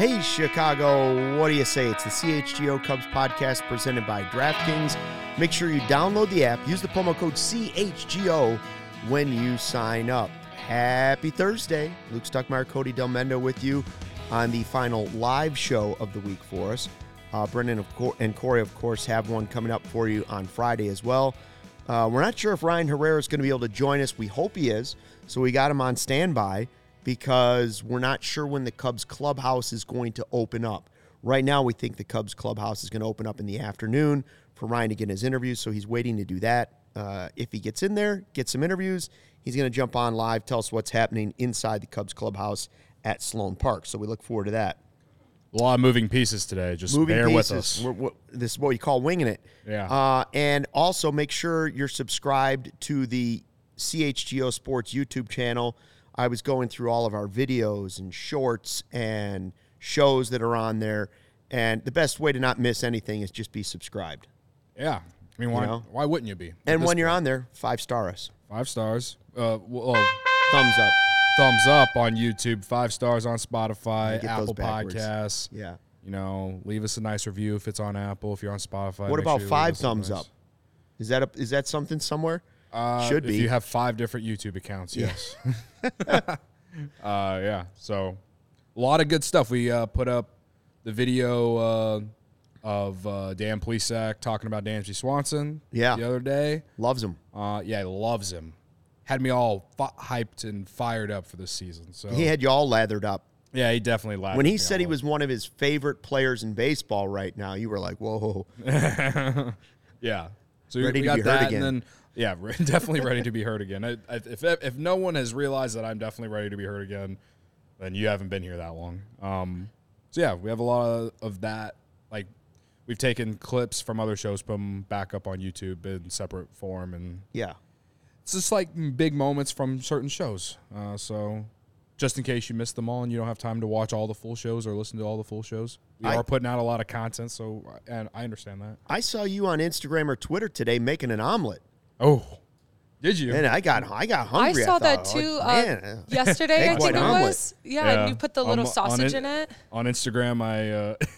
Hey, Chicago, what do you say? It's the CHGO Cubs podcast presented by DraftKings. Make sure you download the app, use the promo code CHGO when you sign up. Happy Thursday. Luke Stuckmeyer, Cody Delmendo with you on the final live show of the week for us. Uh, Brendan and Corey, of course, have one coming up for you on Friday as well. Uh, we're not sure if Ryan Herrera is going to be able to join us. We hope he is. So we got him on standby because we're not sure when the Cubs clubhouse is going to open up. Right now, we think the Cubs clubhouse is going to open up in the afternoon for Ryan to get his interview. So he's waiting to do that. Uh, if he gets in there, get some interviews, he's going to jump on live, tell us what's happening inside the Cubs clubhouse at Sloan Park. So we look forward to that. A lot of moving pieces today. Just moving bear pieces. with us. We're, we're, this is what we call winging it. Yeah. Uh, and also make sure you're subscribed to the CHGO Sports YouTube channel. I was going through all of our videos and shorts and shows that are on there. And the best way to not miss anything is just be subscribed. Yeah. I mean, why, you know? why wouldn't you be? And when you're on there, five star us. Five stars. Uh, well, thumbs up thumbs up on YouTube, five stars on Spotify, Apple Podcasts. Yeah. You know, leave us a nice review if it's on Apple. If you're on Spotify, what about sure five thumbs nice. up? Is that a, is that something somewhere? Uh, Should be. If you have five different YouTube accounts, yes. uh, yeah. So a lot of good stuff. We uh, put up the video uh, of uh, Dan Plesac talking about Dansby Swanson. Yeah. The other day, loves him. Uh, yeah, loves him had me all f- hyped and fired up for this season. So he had you all lathered up. Yeah, he definitely lathered. When he said he was one of his favorite players in baseball right now, you were like, "Whoa!" yeah, so ready we got that, again. and then yeah, definitely ready to be heard again. If if no one has realized that I'm definitely ready to be heard again, then you haven't been here that long. Um, so yeah, we have a lot of, of that. Like we've taken clips from other shows, put them back up on YouTube in separate form, and yeah, it's just like big moments from certain shows. Uh, so just in case you missed them all and you don't have time to watch all the full shows or listen to all the full shows, we I, are putting out a lot of content. So and I understand that. I saw you on Instagram or Twitter today making an omelet. Oh. Did you? And I got I got hungry. I saw I that too. uh, uh yesterday, I think it was. Yeah, yeah, and you put the little um, sausage in it. On Instagram, I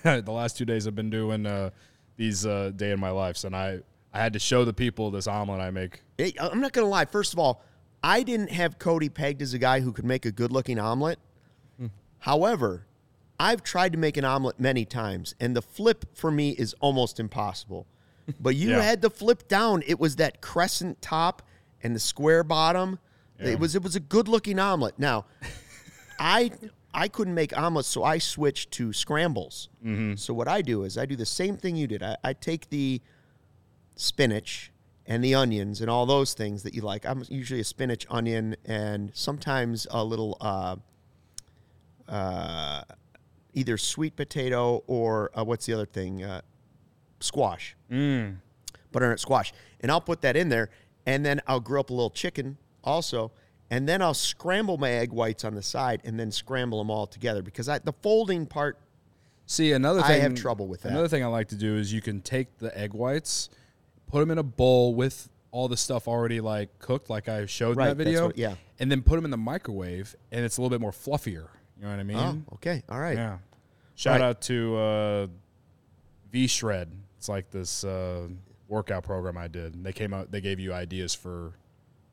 uh, the last two days I've been doing uh, these uh, day in my lives, and I I had to show the people this omelet I make. I'm not going to lie. First of all, I didn't have Cody pegged as a guy who could make a good looking omelet. Hmm. However, I've tried to make an omelet many times, and the flip for me is almost impossible. But you yeah. had to flip down. It was that crescent top and the square bottom. Yeah. It was it was a good looking omelet. Now, I I couldn't make omelets, so I switched to scrambles. Mm-hmm. So what I do is I do the same thing you did. I, I take the spinach and the onions and all those things that you like. I'm usually a spinach, onion, and sometimes a little uh, uh, either sweet potato or uh, what's the other thing? Squash. Mm. Butternut squash. And I'll put that in there, and then I'll grill up a little chicken also. And then I'll scramble my egg whites on the side and then scramble them all together because I, the folding part. See, another thing I have trouble with that. Another thing I like to do is you can take the egg whites put them in a bowl with all the stuff already like cooked, like I showed right, in that video. What, yeah. And then put them in the microwave, and it's a little bit more fluffier. You know what I mean? Oh, okay. All right. Yeah. Shout right. out to uh, V Shred. It's like this uh, workout program I did. They came out. They gave you ideas for,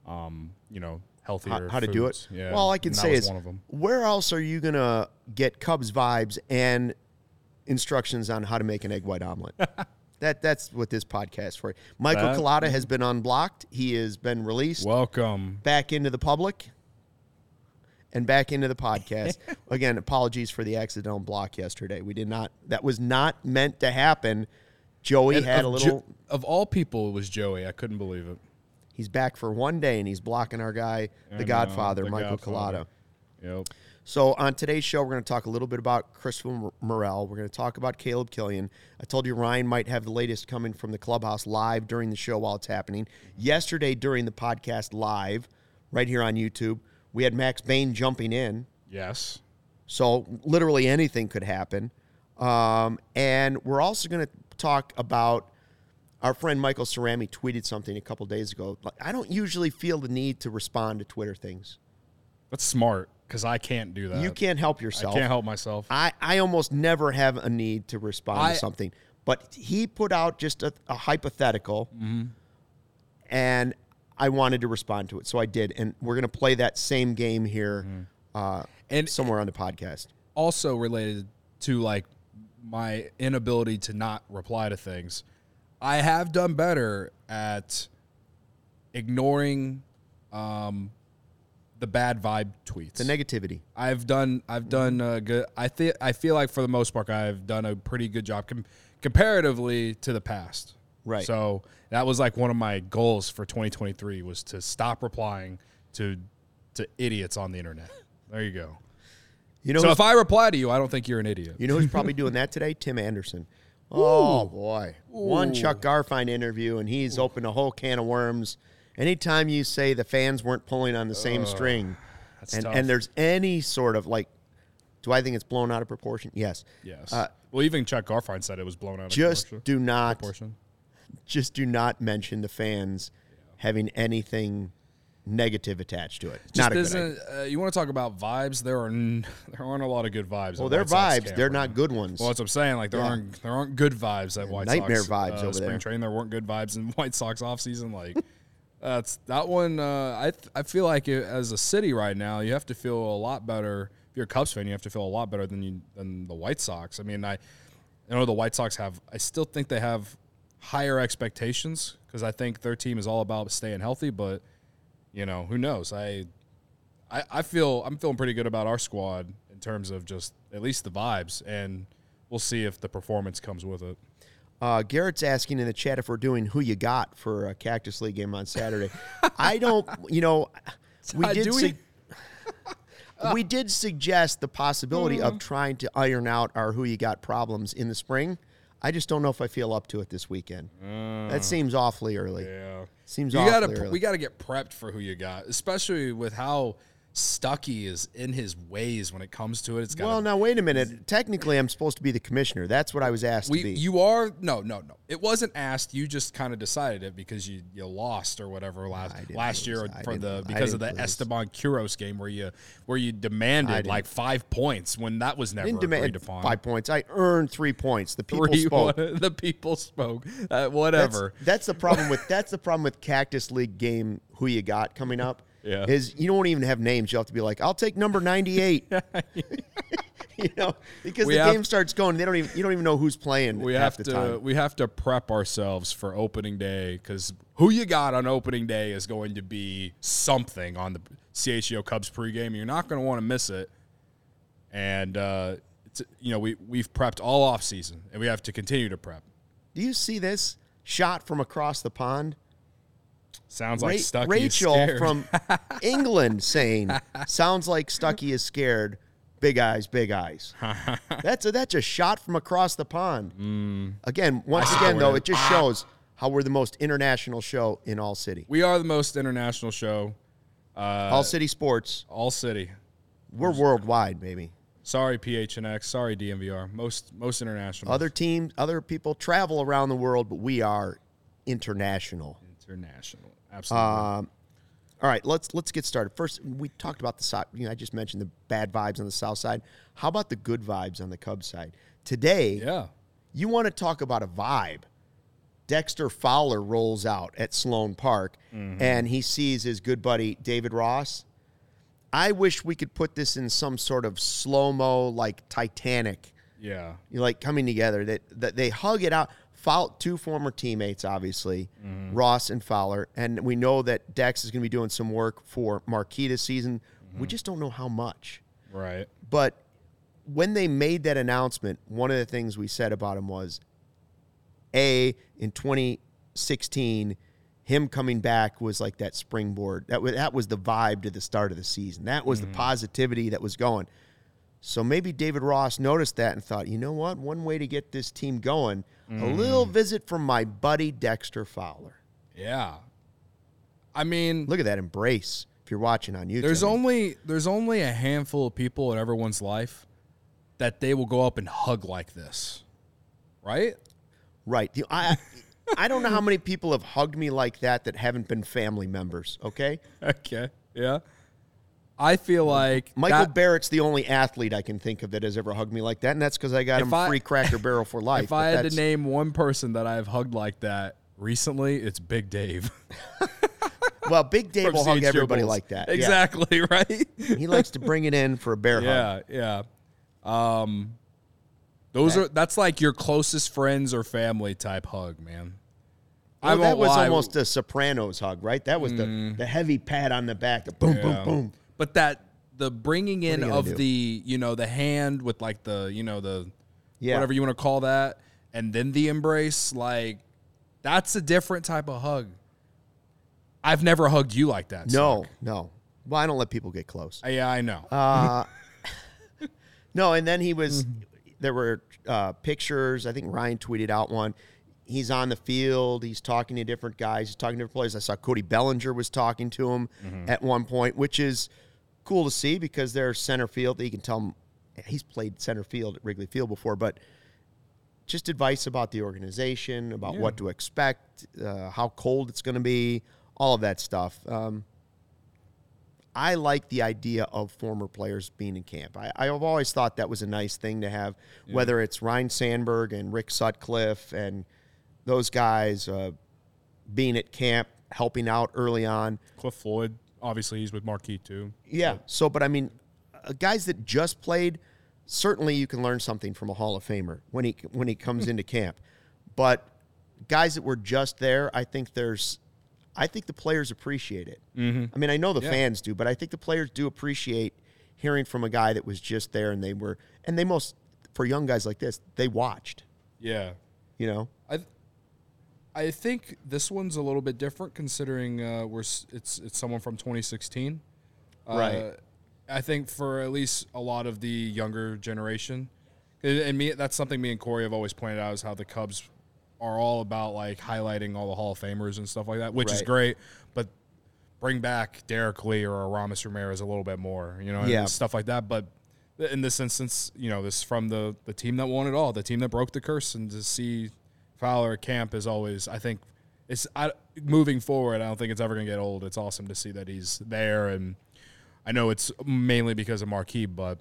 um, you know, healthier. How, how to do it? Yeah. Well, all I can say is, where else are you gonna get Cubs vibes and instructions on how to make an egg white omelet? That that's what this podcast for. Michael Collada has been unblocked. He has been released. Welcome back into the public and back into the podcast. Again, apologies for the accidental block yesterday. We did not. That was not meant to happen. Joey and had a little. Jo- of all people, it was Joey. I couldn't believe it. He's back for one day, and he's blocking our guy, the I Godfather, the Michael Collada. Yep. So on today's show, we're going to talk a little bit about Christopher Morel. We're going to talk about Caleb Killian. I told you Ryan might have the latest coming from the clubhouse live during the show while it's happening. Yesterday during the podcast live, right here on YouTube, we had Max Bain jumping in. Yes. So literally anything could happen. Um, and we're also going to talk about our friend Michael Cerami tweeted something a couple days ago. I don't usually feel the need to respond to Twitter things. That's smart. because I can't do that. You can't help yourself. I can't help myself. I, I almost never have a need to respond I- to something. But he put out just a, a hypothetical, Mm-hmm. and I wanted to respond to it, so I did. And we're going to play that same game here uh, Mm-hmm. And- somewhere on the podcast. also related to like my inability to not reply to things. I have done better at ignoring um, the bad vibe tweets. The negativity. I've done I've done a good I think I feel like for the most part I've done a pretty good job com- comparatively to the past. Right. So that was like one of my goals for 2023 was to stop replying to to idiots on the internet. There you go. You know, So if I reply to you, I don't think you're an idiot. you know who's probably doing that today? Tim Anderson. Oh boy, one Chuck Garfien interview, and he's opened a whole can of worms. Anytime you say the fans weren't pulling on the same string, and tough. and there's any sort of like, do I think it's blown out of proportion? Yes. Yes. Uh, well, even Chuck Garfien said it was blown out of just do not proportion. just do not mention the fans having anything negative attached to it. Just not a good idea. Uh, you want to talk about vibes? There are n- there aren't a lot of good vibes. Well, they're vibes. camp They're right not good ones. Well, that's what I'm saying. Like there Yeah. aren't there aren't good vibes at White nightmare Sox. vibes uh, over spring there. training. There weren't good vibes in White Sox offseason. Like that's that one. Uh, I th- I feel like it, as a city right now, you have to feel a lot better. If you're a Cubs fan, you have to feel a lot better than you than the White Sox. I mean, I I know the White Sox have. I still think they have higher expectations because I think their team is all about staying healthy. But you know, who knows? I I, I feel I'm feeling pretty good about our squad in terms of just at least the vibes, and we'll see if the performance comes with it. Uh, Garrett's asking in the chat if we're doing who you got for a Cactus League game on Saturday. I don't, you know, we Uh, did. do we? sug- we did suggest the possibility Mm. of trying to iron out our who you got problems in the spring. I just don't know if I feel up to it this weekend. that seems awfully early. Yeah, Seems you gotta we gotta get prepped for who you got, especially with how Stucky is in his ways when it comes to it. It's got well, now wait a minute. Technically, I'm supposed to be the commissioner. That's what I was asked we to be. you are no no no. It wasn't asked. You just kind of decided it because you you lost or whatever last last year lose. I for the because of the lose. Esteban Quiroz game where you where you demanded like five points when that was never didn't agreed demand upon. five points. I earned three points. The people Three, spoke. the people spoke. Uh, That's, whatever. that's the problem with that's the problem with Cactus League game. Who you got coming up? Yeah. is you don't even have names. You'll have to be like, I'll take number ninety eight. you know, because We the have- game starts going, they don't even you don't even know who's playing. we half have the to time. we have to prep ourselves for opening day because who you got on opening day is going to be something on the CHGO Cubs pregame. You're not going to want to miss it. And uh, it's, you know we we've prepped all off season, and we have to continue to prep. Do you see this shot from across the pond? Sounds Ra- like Stucky is Rachel from England saying, "Sounds like Stucky is scared." Big eyes, big eyes. that's a that's a shot from across the pond. Again, once again though, it just shows how we're the most international show in all city. we are the most international show, uh, all city sports. all city. We're worldwide, baby. Sorry PHNX, sorry DNVR. Most most international. Other teams, other people travel around the world, but we are international. International. Absolutely. Um, all right, let's let's get started. First, we talked about the side. You know, I just mentioned the bad vibes on the south side. How about the good vibes on the Cubs side? Today, yeah. you want to talk about a vibe. Dexter Fowler rolls out at Sloan Park mm-hmm. and he sees his good buddy David Ross. I wish we could put this in some sort of slow mo, like Titanic, Yeah. you know, like coming together. That that they hug it out. Foul, two former teammates, obviously, Ross and Fowler, and we know that Dex is going to be doing some work for Marquee this season. We mm-hmm. just don't know how much. Right. But when they made that announcement, one of the things we said about him was A, in 2016, him coming back was like that springboard. That was, that was the vibe to the start of the season. That was the mm-hmm. positivity that was going. So maybe David Ross noticed that and thought, you know what? One way to get this team going, a mm. little visit from my buddy Dexter Fowler. Yeah. I mean, Look at that embrace if you're watching on YouTube. there's only there's only a handful of people in everyone's life that they will go up and hug like this. Right? Right. The- I, I don't know how many people have hugged me like that that haven't been family members. Okay. Okay. Yeah. I feel like Michael that, Barrett's the only athlete I can think of that has ever hugged me like that, and that's because I got him I, free Cracker Barrel for life. If I had to name one person that I've hugged like that recently, it's Big Dave. well, Big Dave will hug everybody like that. Exactly yeah. right. he likes to bring it in for a bear yeah, hug. Yeah, yeah. Um, those that, are that's like your closest friends or family type hug, man. Well, that was lie. almost a Sopranos hug, right? That was mm. the the heavy pat on the back, the boom, yeah. boom, boom. But that the bringing in of do? the you know the hand with like the you know the yeah. whatever you want to call that, and then the embrace, like that's a different type of hug. I've never hugged you like that. No, no. Well, I don't let people get close. Uh, yeah, I know. Uh, no, and then he was. Mm-hmm. There were uh, pictures. I think Ryan tweeted out one he's on the field. He's talking to different guys. He's talking to different players. I saw Cody Bellinger was talking to him mm-hmm. at one point, which is cool to see because they're center field. You can tell him he's played center field at Wrigley Field before, but just advice about the organization, about yeah. what to expect, uh, how cold it's going to be, all of that stuff. Um, I like the idea of former players being in camp. I, I've always thought that was a nice thing to have, yeah. whether it's Ryne Sandberg and Rick Sutcliffe and – those guys uh, being at camp, helping out early on. Cliff Floyd, obviously, he's with Marquee too. Yeah. So, so but I mean, uh, guys that just played, certainly you can learn something from a Hall of Famer when he when he comes into camp. But guys that were just there, I think there's, I think the players appreciate it. Mm-hmm. I mean, I know the yeah. fans do, but I think the players do appreciate hearing from a guy that was just there and they were, and they most for young guys like this, they watched. Yeah. You know. I think this one's a little bit different considering uh, we're it's it's someone from 2016. Uh, right. I think for at least a lot of the younger generation, and me that's something me and Corey have always pointed out is how the Cubs are all about like highlighting all the Hall of Famers and stuff like that, which right. is great. But bring back Derrek Lee or Aramis Ramirez a little bit more, you know, yeah. stuff like that. But in this instance, you know, this is from the the team that won it all, the team that broke the curse, and to see Fowler camp is always, I think, it's I, moving forward. I don't think it's ever going to get old. It's awesome to see that he's there, and I know it's mainly because of Marquee, but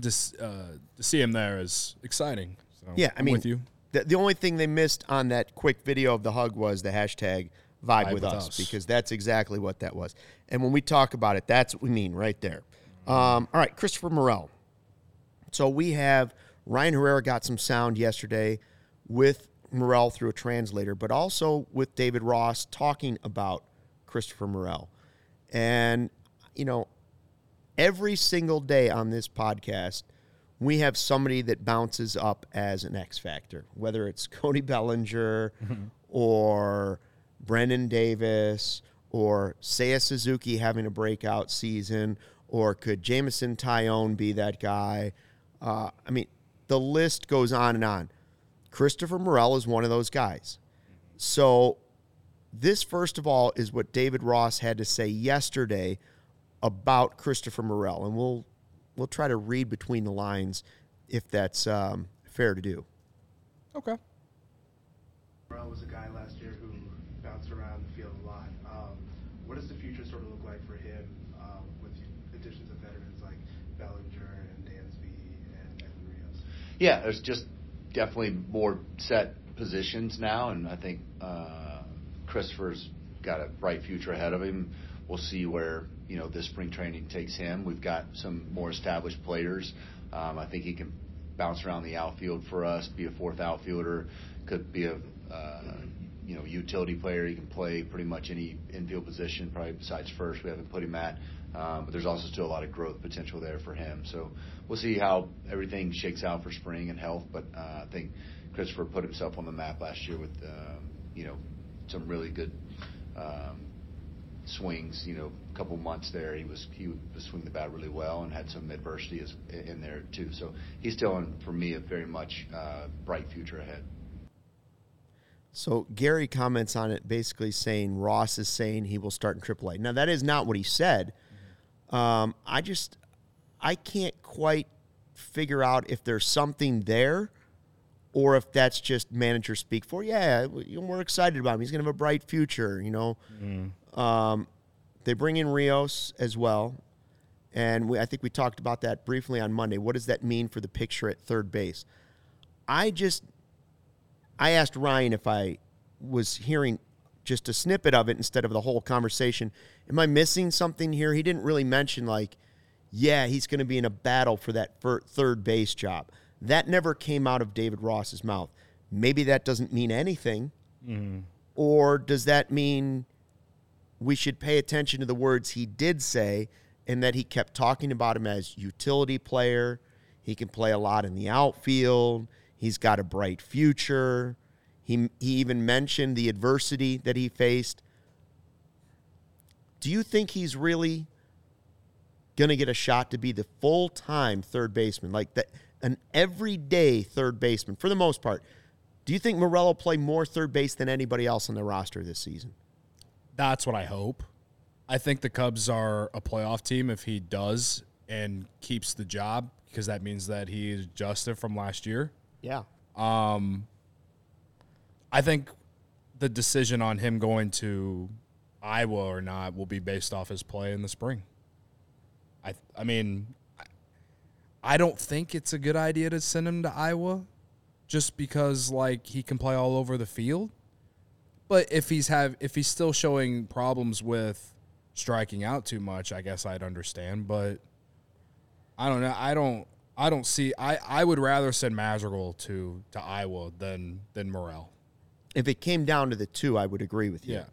just uh, to see him there is exciting. So yeah, I I'm mean, with you. The, the only thing they missed on that quick video of the hug was the hashtag vibe, vibe with, with us, us, because that's exactly what that was. And when we talk about it, that's what we mean right there. Um, all right, Christopher Morel. So we have Ryan Herrera got some sound yesterday with Morel through a translator, but also with David Ross talking about Christopher Morel. And, you know, every single day on this podcast, we have somebody that bounces up as an X factor, whether it's Cody Bellinger mm-hmm. or Brennen Davis or Seiya Suzuki having a breakout season, or could Jameson Taillon be that guy? Uh, I mean, the list goes on and on. Christopher Morel is one of those guys. So, this, first of all, is what David Ross had to say yesterday about Christopher Morel. And we'll, we'll try to read between the lines if that's um, fair to do. Okay. Morel was a guy last year who bounced around the field a lot. Um, what does the future sort of look like for him um, with additions of veterans like Bellinger and Dansby and, and Rios? Yeah, there's just definitely more set positions now, and I think uh, Christopher's got a bright future ahead of him. We'll see where you know this spring training takes him. We've got some more established players. Um, I think he can bounce around the outfield for us, be a fourth outfielder, could be a uh, you know utility player. He can play pretty much any infield position, probably besides first. We haven't put him at. Um, but there's also still a lot of growth potential there for him. So we'll see how everything shakes out for spring and health. But uh, I think Christopher put himself on the map last year with um, you know some really good um, swings. You know, a couple months there, he was he was swinging the bat really well and had some adversity as, in there too. So he's still, in, for me, a very much uh, bright future ahead. So Gary comments on it, basically saying Ross is saying he will start in AAA. Now that is not what he said. Um, I just I can't quite figure out if there's something there or if that's just manager speak for yeah we're excited about him he's going to have a bright future you know mm. um, they bring in rios as well And we, I think we talked about that briefly on Monday. What does that mean for the picture at third base? I just, I asked Ryan if I was hearing just a snippet of it instead of the whole conversation. Am I missing something here? He didn't really mention, like, yeah, he's going to be in a battle for that third base job. That never came out of David Ross's mouth. Maybe that doesn't mean anything. Mm-hmm. Or does that mean we should pay attention to the words he did say and that he kept talking about him as utility player? He can play a lot in the outfield. He's got a bright future. He, he even mentioned the adversity that he faced. Do you think he's really going to get a shot to be the full time third baseman, like that, an everyday third baseman for the most part? Do you think Morello play more third base than anybody else on the roster this season? That's what I hope. I think the Cubs are a playoff team if he does and keeps the job because that means that he adjusted from last year. Yeah. Um, I think the decision on him going to Iowa or not will be based off his play in the spring. I I mean, I don't think it's a good idea to send him to Iowa, just because like he can play all over the field. But if he's have if he's still showing problems with striking out too much, I guess I'd understand. But I don't know. I don't. I don't see. I, I would rather send Madrigal to to Iowa than than Morel. If it came down to the two, I would agree with you. Yeah,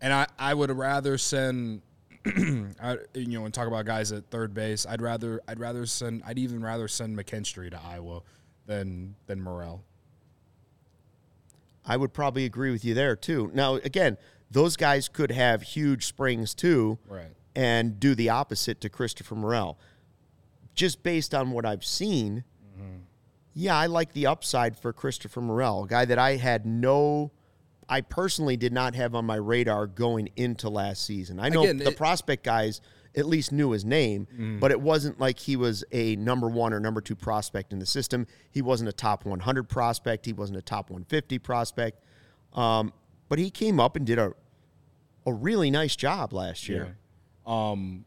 and I, I would rather send, I, you know, and talk about guys at third base. I'd rather I'd rather send I'd even rather send McKinstry to Iowa than than Morel. I would probably agree with you there too. Now, again, those guys could have huge springs too, right? And do the opposite to Christopher Morel. Just based on what I've seen, yeah, I like the upside for Christopher Morel, a guy that I had no, I personally did not have on my radar going into last season. I know Again, the it, prospect guys at least knew his name, mm. but it wasn't like he was a number one or number two prospect in the system. He wasn't a top 100 prospect. He wasn't a top 150 prospect. Um, but he came up and did a a really nice job last year. Yeah. Um,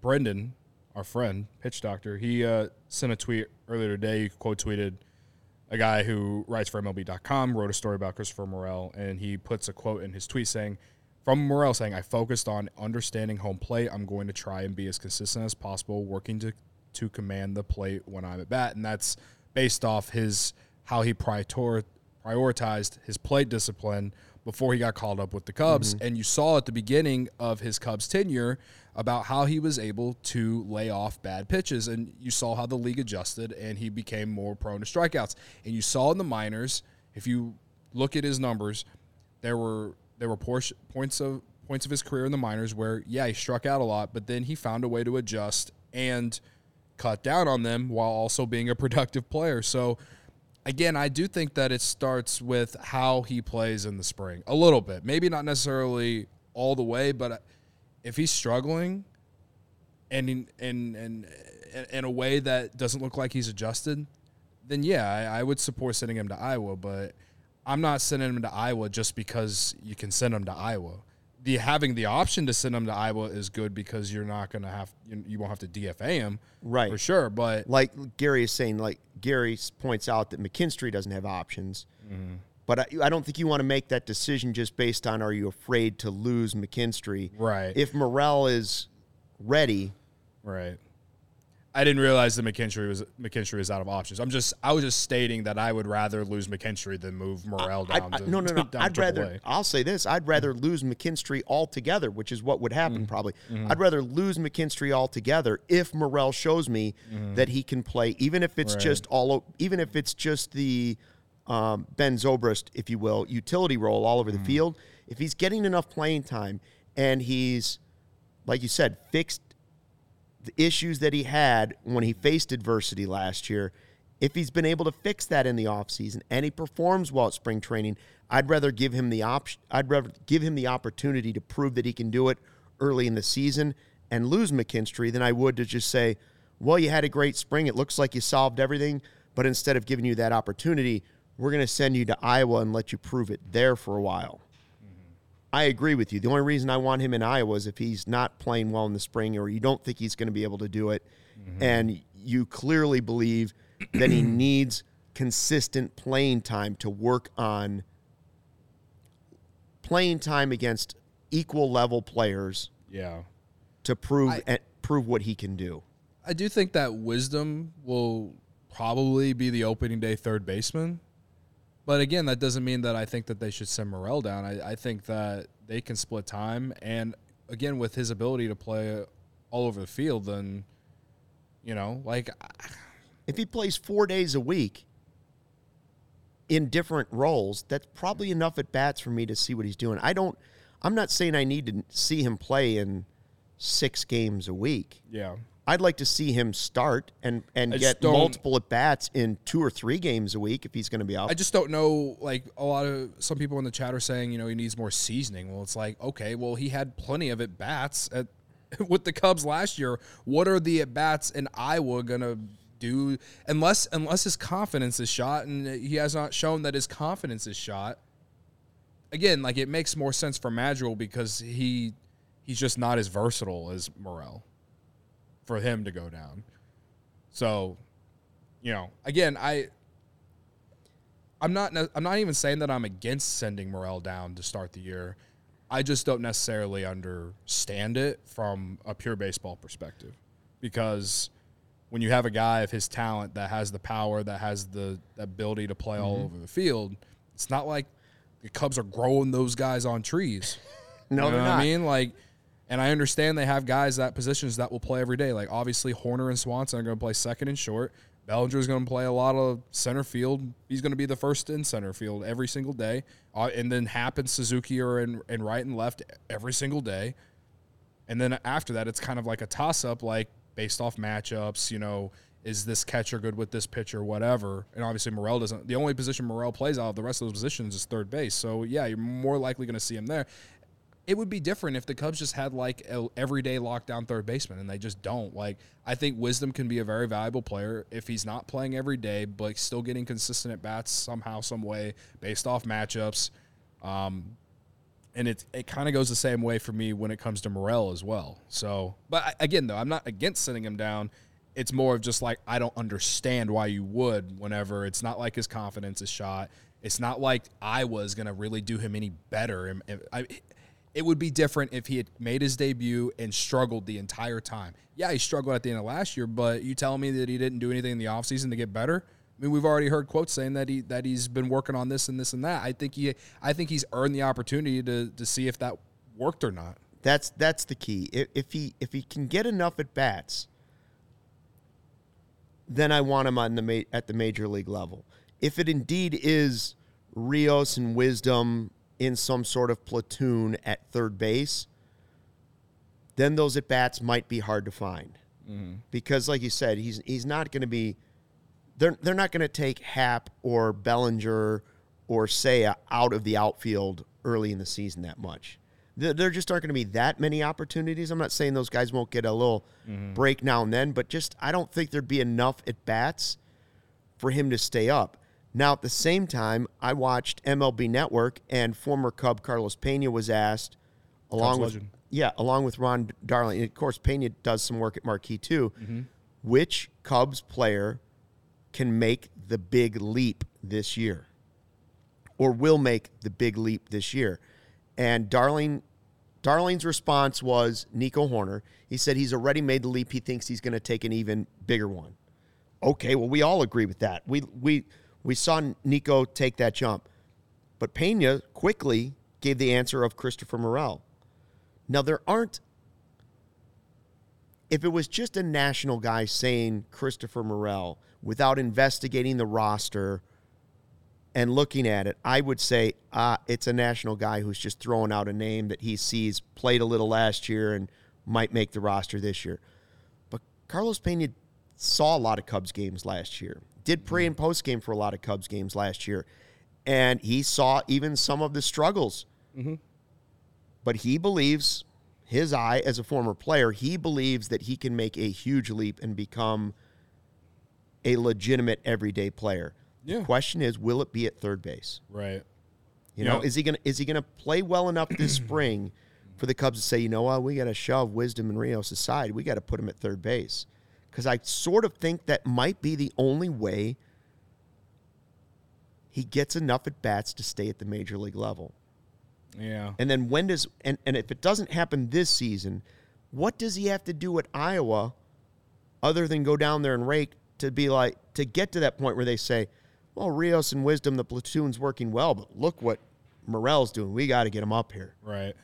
Brendan, our friend, pitch doctor, he uh, sent a tweet earlier today. He quote tweeted a guy who writes for MLB.com, wrote a story about Christopher Morel, and he puts a quote in his tweet saying, from Morel saying, I focused on understanding home plate. I'm going to try and be as consistent as possible, working to, to command the plate when I'm at bat. And that's based off his how he prior, prioritized his plate discipline before he got called up with the Cubs. Mm-hmm. And you saw at the beginning of his Cubs tenure about how he was able to lay off bad pitches. And you saw how the league adjusted and he became more prone to strikeouts. And you saw in the minors, if you look at his numbers, there were there were points of points of his career in the minors where yeah he struck out a lot, but then he found a way to adjust and cut down on them while also being a productive player. So again, I do think that it starts with how he plays in the spring a little bit. Maybe not necessarily all the way, but if he's struggling and in in in, in a way that doesn't look like he's adjusted, then yeah, I, I would support sending him to Iowa. But I'm not sending him to Iowa just because you can send him to Iowa. The having the option to send him to Iowa is good because you're not going to have you, you, won't have to DFA him, right? For sure. But like Gary is saying, like Gary points out that McKinstry doesn't have options. Mm-hmm. But I, I, don't think you want to make that decision just based on are you afraid to lose McKinstry? Right. If Morel is ready, right. I didn't realize that McKinstry was McKinstry was out of options. I'm just I was just stating that I would rather lose McKinstry than move Morel down. I, I, to, no, no, no. I'd rather. I'll say this: I'd rather mm-hmm. lose McKinstry altogether, which is what would happen mm-hmm. probably. Mm-hmm. I'd rather lose McKinstry altogether if Morel shows me mm-hmm. that he can play, even if it's right. just all, even if it's just the um, Ben Zobrist, if you will, utility role all over the mm-hmm. field. If he's getting enough playing time and he's, like you said, fixed the issues that he had when he faced adversity last year, if he's been able to fix that in the offseason and he performs well at spring training, I'd rather give him the option I'd rather give him the opportunity to prove that he can do it early in the season and lose McKinstry than I would to just say, well, you had a great spring. It looks like you solved everything, but instead of giving you that opportunity, we're going to send you to Iowa and let you prove it there for a while. I agree with you. The only reason I want him in Iowa is if he's not playing well in the spring or you don't think he's going to be able to do it. Mm-hmm. And you clearly believe that he needs consistent playing time to work on playing time against equal level players. Yeah. To prove I, prove what he can do. I do think that Wisdom will probably be the opening day third baseman. But again, that doesn't mean that I think that they should send Morel down. I, I think that they can split time. And again, with his ability to play all over the field, then, you know, like. If he plays four days a week in different roles, that's probably enough at bats for me to see what he's doing. I don't. I'm not saying I need to see him play in six games a week. Yeah. I'd like to see him start and and get multiple at bats in two or three games a week if he's going to be out. I just don't know. Like a lot of some people in the chat are saying, you know, he needs more seasoning. Well, it's like okay, well he had plenty of at bats at with the Cubs last year. What are the at bats in Iowa going to do unless unless his confidence is shot and he has not shown that his confidence is shot. Again, like it makes more sense for Madrigal because he he's just not as versatile as Morel for him to go down. So, you know, again, I I'm not I'm not even saying that I'm against sending Morel down to start the year. I just don't necessarily understand it from a pure baseball perspective because when you have a guy of his talent that has the power, that has the ability to play mm-hmm. all over the field, it's not like the Cubs are growing those guys on trees. no, you know they're not. I mean, like and I understand they have guys that positions that will play every day. Like obviously Hoerner and Swanson are going to play second and short. Bellinger is going to play a lot of center field. He's going to be the first in center field every single day. Uh, and then Happ and Suzuki are in, in right and left every single day. And then after that, it's kind of like a toss up, like based off matchups, you know, is this catcher good with this pitcher, whatever. And obviously Morel doesn't. The only position Morel plays out of the rest of those positions is third base. So yeah, you're more likely going to see him there it would be different if the Cubs just had like a everyday lockdown third baseman, and they just don't. Like I think Wisdom can be a very valuable player if he's not playing every day, but still getting consistent at bats somehow, some way, based off matchups. Um, and it it kind of goes the same way for me when it comes to Morel as well. So, but again, though, I'm not against sitting him down. It's more of just like I don't understand why you would. Whenever it's not like his confidence is shot. It's not like I was gonna really do him any better. I, it would be different if he had made his debut and struggled the entire time. Yeah, he struggled at the end of last year, but you tell me that he didn't do anything in the offseason to get better? I mean, we've already heard quotes saying that he that he's been working on this and this and that. I think he I think he's earned the opportunity to to see if that worked or not. That's that's the key. If, if he if he can get enough at bats, then I want him on the ma- at the major league level. If it indeed is Rios and Wisdom in some sort of platoon at third base, then those at bats might be hard to find. Mm-hmm. Because, like you said, he's he's not going to be. They're they're not going to take Happ or Bellinger or Seiya out of the outfield early in the season that much. There, there just aren't going to be that many opportunities. I'm not saying those guys won't get a little mm-hmm. break now and then, but just I don't think there'd be enough at bats for him to stay up. Now, at the same time, I watched MLB Network, and former Cub Carlos Pena was asked, along Cubs with legend. yeah, along with Ron Darling. And of course, Pena does some work at Marquee too. Mm-hmm. Which Cubs player can make the big leap this year, or will make the big leap this year? And Darling, Darling's response was Nico Hoerner. He said he's already made the leap. He thinks he's going to take an even bigger one. Okay, well, we all agree with that. We we we saw Nico take that jump. But Pena quickly gave the answer of Christopher Morel. Now, there aren't, if it was just a national guy saying Christopher Morel without investigating the roster and looking at it, I would say uh, it's a national guy who's just throwing out a name that he sees played a little last year and might make the roster this year. But Carlos Pena saw a lot of Cubs games last year did pre and post game for a lot of Cubs games last year, and he saw even some of the struggles. Mm-hmm. But he believes, his eye as a former player, he believes that he can make a huge leap and become a legitimate everyday player. Yeah. The question is, will it be at third base? Right. You know, is he gonna is he gonna play well enough this spring for the Cubs to say, you know what, we got to shove Wisdom and Rios aside. We got to put him at third base because I sort of think that might be the only way he gets enough at bats to stay at the major league level. Yeah. And then when does and, and if it doesn't happen this season, what does he have to do at Iowa other than go down there and rake to be like to get to that point where they say, well, Rios and Wisdom, the platoon's working well, but look what Morel's doing. We got to get him up here. Right.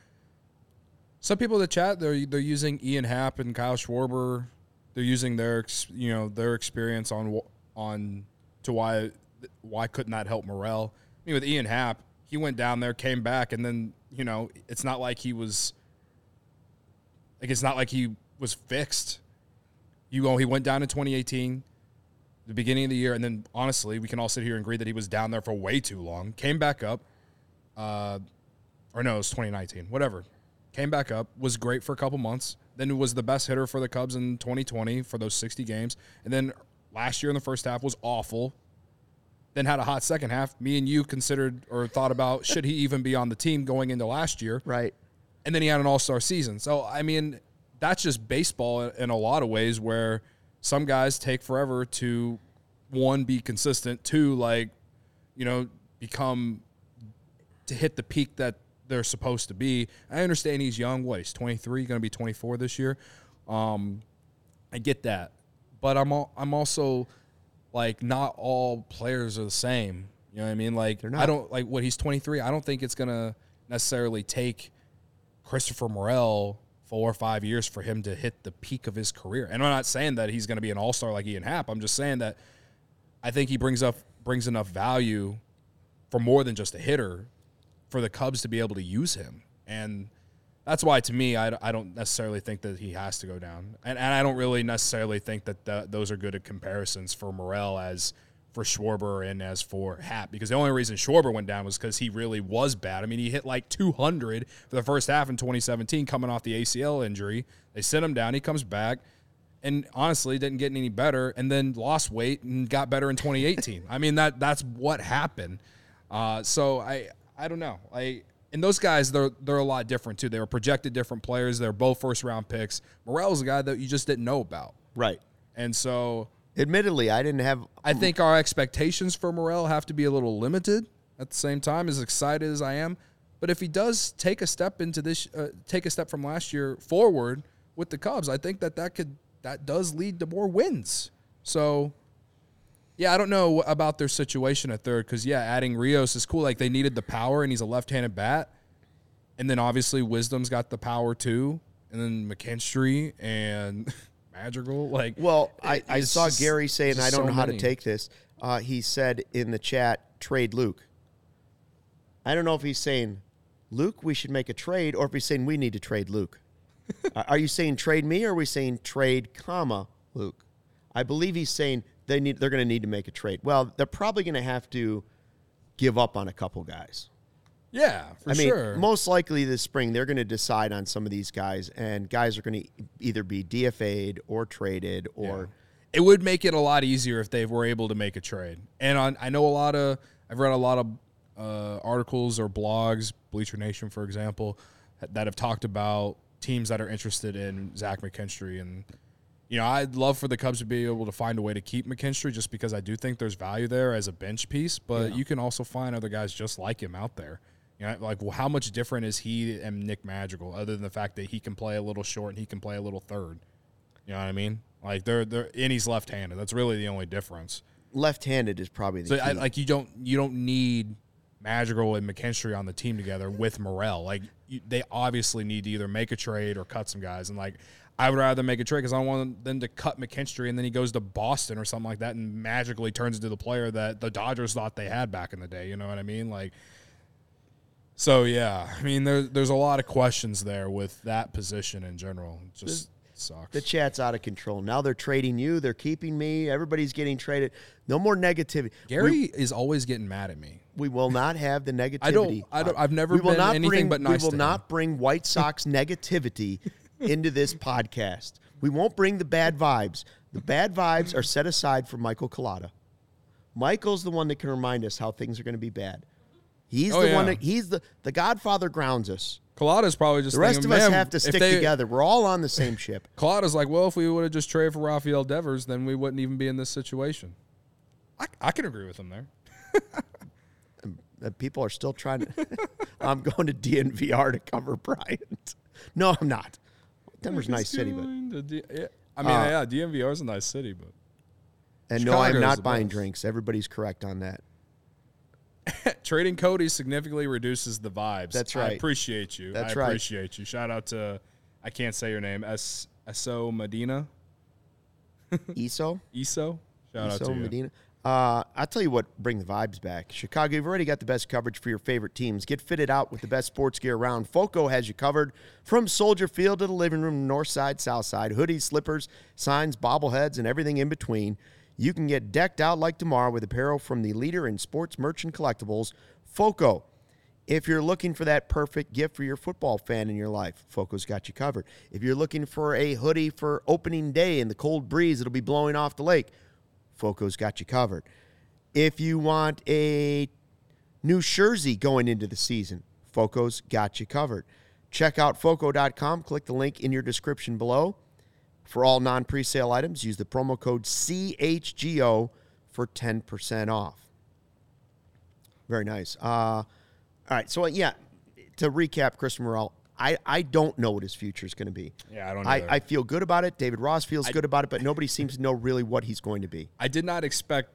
Some people in the chat they're they're using Ian Happ and Kyle Schwarber. They're using their you know their experience on on to why why couldn't that help Morel? I mean, with Ian Happ, he went down there, came back, and then you know it's not like he was like it's not like he was fixed. You go, he went down in 2018, the beginning of the year, and then honestly, we can all sit here and agree that he was down there for way too long. Came back up, uh, or no, it was 2019, whatever. Came back up, was great for a couple months. Then was the best hitter for the Cubs in 2020 for those 60 games, and then last year in the first half was awful. Then had a hot second half. Me and you considered or thought about should he even be on the team going into last year, Right. and then he had an All Star season. So I mean, that's just baseball in a lot of ways where some guys take forever to one be consistent, two like you know become to hit the peak that they're supposed to be. I understand he's young. What he's 23, going to be 24 this year. Um, I get that, but I'm all, I'm also like not all players are the same. You know what I mean? Like I don't like what he's 23. I don't think it's going to necessarily take Christopher Morel four or five years for him to hit the peak of his career. And I'm not saying that he's going to be an all star like Ian Happ. I'm just saying that I think he brings up brings enough value for more than just a hitter for the Cubs to be able to use him. And that's why, to me, I, I don't necessarily think that he has to go down. And, and I don't really necessarily think that the, those are good comparisons for Morel as – for Schwarber and as for Happ because the only reason Schwarber went down was because he really was bad. I mean, he hit like 200 for the first half in 2017 coming off the ACL injury. They sent him down. He comes back and honestly didn't get any better and then lost weight and got better in 2018. I mean, that that's what happened. Uh, so I I don't know. I and those guys they're they're a lot different too. They were projected different players. They're both first round picks. Morel's a guy that you just didn't know about. Right. And so Admittedly, I didn't have. I think our expectations for Morel have to be a little limited. At the same time, as excited as I am, but if he does take a step into this, uh, take a step from last year forward with the Cubs, I think that that could that does lead to more wins. So, yeah, I don't know about their situation at third because yeah, adding Rios is cool. Like they needed the power, and he's a left-handed bat, and then obviously Wisdom's got the power too, and then McKinstry and. Madrigal. Like, well, I, I saw Gary saying I don't so know how many. to take this. Uh, he said in the chat, trade Luke. I don't know if he's saying, Luke, we should make a trade, or if he's saying we need to trade Luke. are you saying trade me, or are we saying trade, comma Luke? I believe he's saying they need they're going to need to make a trade. Well, they're probably going to have to give up on a couple guys. Yeah, I mean, sure. most likely this spring they're going to decide on some of these guys, and guys are going to either be DFA'd or traded, or yeah. it would make it a lot easier if they were able to make a trade. And on, I know a lot of, I've read a lot of uh, articles or blogs, Bleacher Nation, for example, that have talked about teams that are interested in Zach McKinstry and. You know, I'd love for the Cubs to be able to find a way to keep McKinstry just because I do think there's value there as a bench piece, but yeah. you can also find other guys just like him out there. You know, like well, how much different is he and Nick Madrigal, other than the fact that he can play a little short and he can play a little third? You know what I mean? Like they're they're and he's left-handed. That's really the only difference. Left-handed is probably the so I, like you don't you don't need Madrigal and McKinstry on the team together with Morel. Like you, they obviously need to either make a trade or cut some guys. And like I would rather make a trade because I don't want them to cut McKinstry and then he goes to Boston or something like that and magically turns into the player that the Dodgers thought they had back in the day. You know what I mean? Like so yeah, I mean there, there's a lot of questions there with that position in general. It just the, sucks. The chat's out of control. Now they're trading you. They're keeping me. Everybody's getting traded. No more negativity. Gary we, is always getting mad at me. We will not have the negativity. I don't. I don't. I've never we will not anything bring, but nice. We will not him. bring White Sox negativity into this podcast. We won't bring the bad vibes. The bad vibes are set aside for Michael Collada. Michael's the one that can remind us how things are going to be bad. He's Oh, the yeah. one. That, he's the the Godfather grounds us. Colada's probably just The rest of us have to stick they- together. We're all on the same ship. Colada's like, well, if we would have just traded for Rafael Devers, then we wouldn't even be in this situation. I, I can agree with him there. Uh, People are still trying to. I'm going to DNVR to cover Bryant. No, I'm not. Denver's a nice city, but D- yeah. I mean, Uh, yeah, DNVR is a nice city, but and no, I'm not buying best. drinks. Everybody's correct on that. trading Cody significantly reduces the vibes. That's right. I appreciate you. That's I right. appreciate you. Shout out to I can't say your name. S So Medina. Eso, Eso. Shout out Eso to you. Uh, I'll tell you what, bring the vibes back. Chicago, you've already got the best coverage for your favorite teams. Get fitted out with the best sports gear around. Foco has you covered from Soldier Field to the living room, north side, south side, hoodies, slippers, signs, bobbleheads, and everything in between. You can get decked out like tomorrow with apparel from the leader in sports merchant collectibles, Foco. If you're looking for that perfect gift for your football fan in your life, Foco's got you covered. If you're looking for a hoodie for opening day in the cold breeze that'll be blowing off the lake, Foco's got you covered. If you want a new jersey going into the season, Foco's got you covered. Check out Foco.com. Click the link in your description below. For all non presale items, use the promo code CHGO for 10% off. Very nice. Uh, all right. So, yeah, to recap, Chris Morel, I, I don't know what his future is going to be. Yeah, I don't I. I feel good about it. David Ross feels good about it, but nobody seems to know really what he's going to be. I did not expect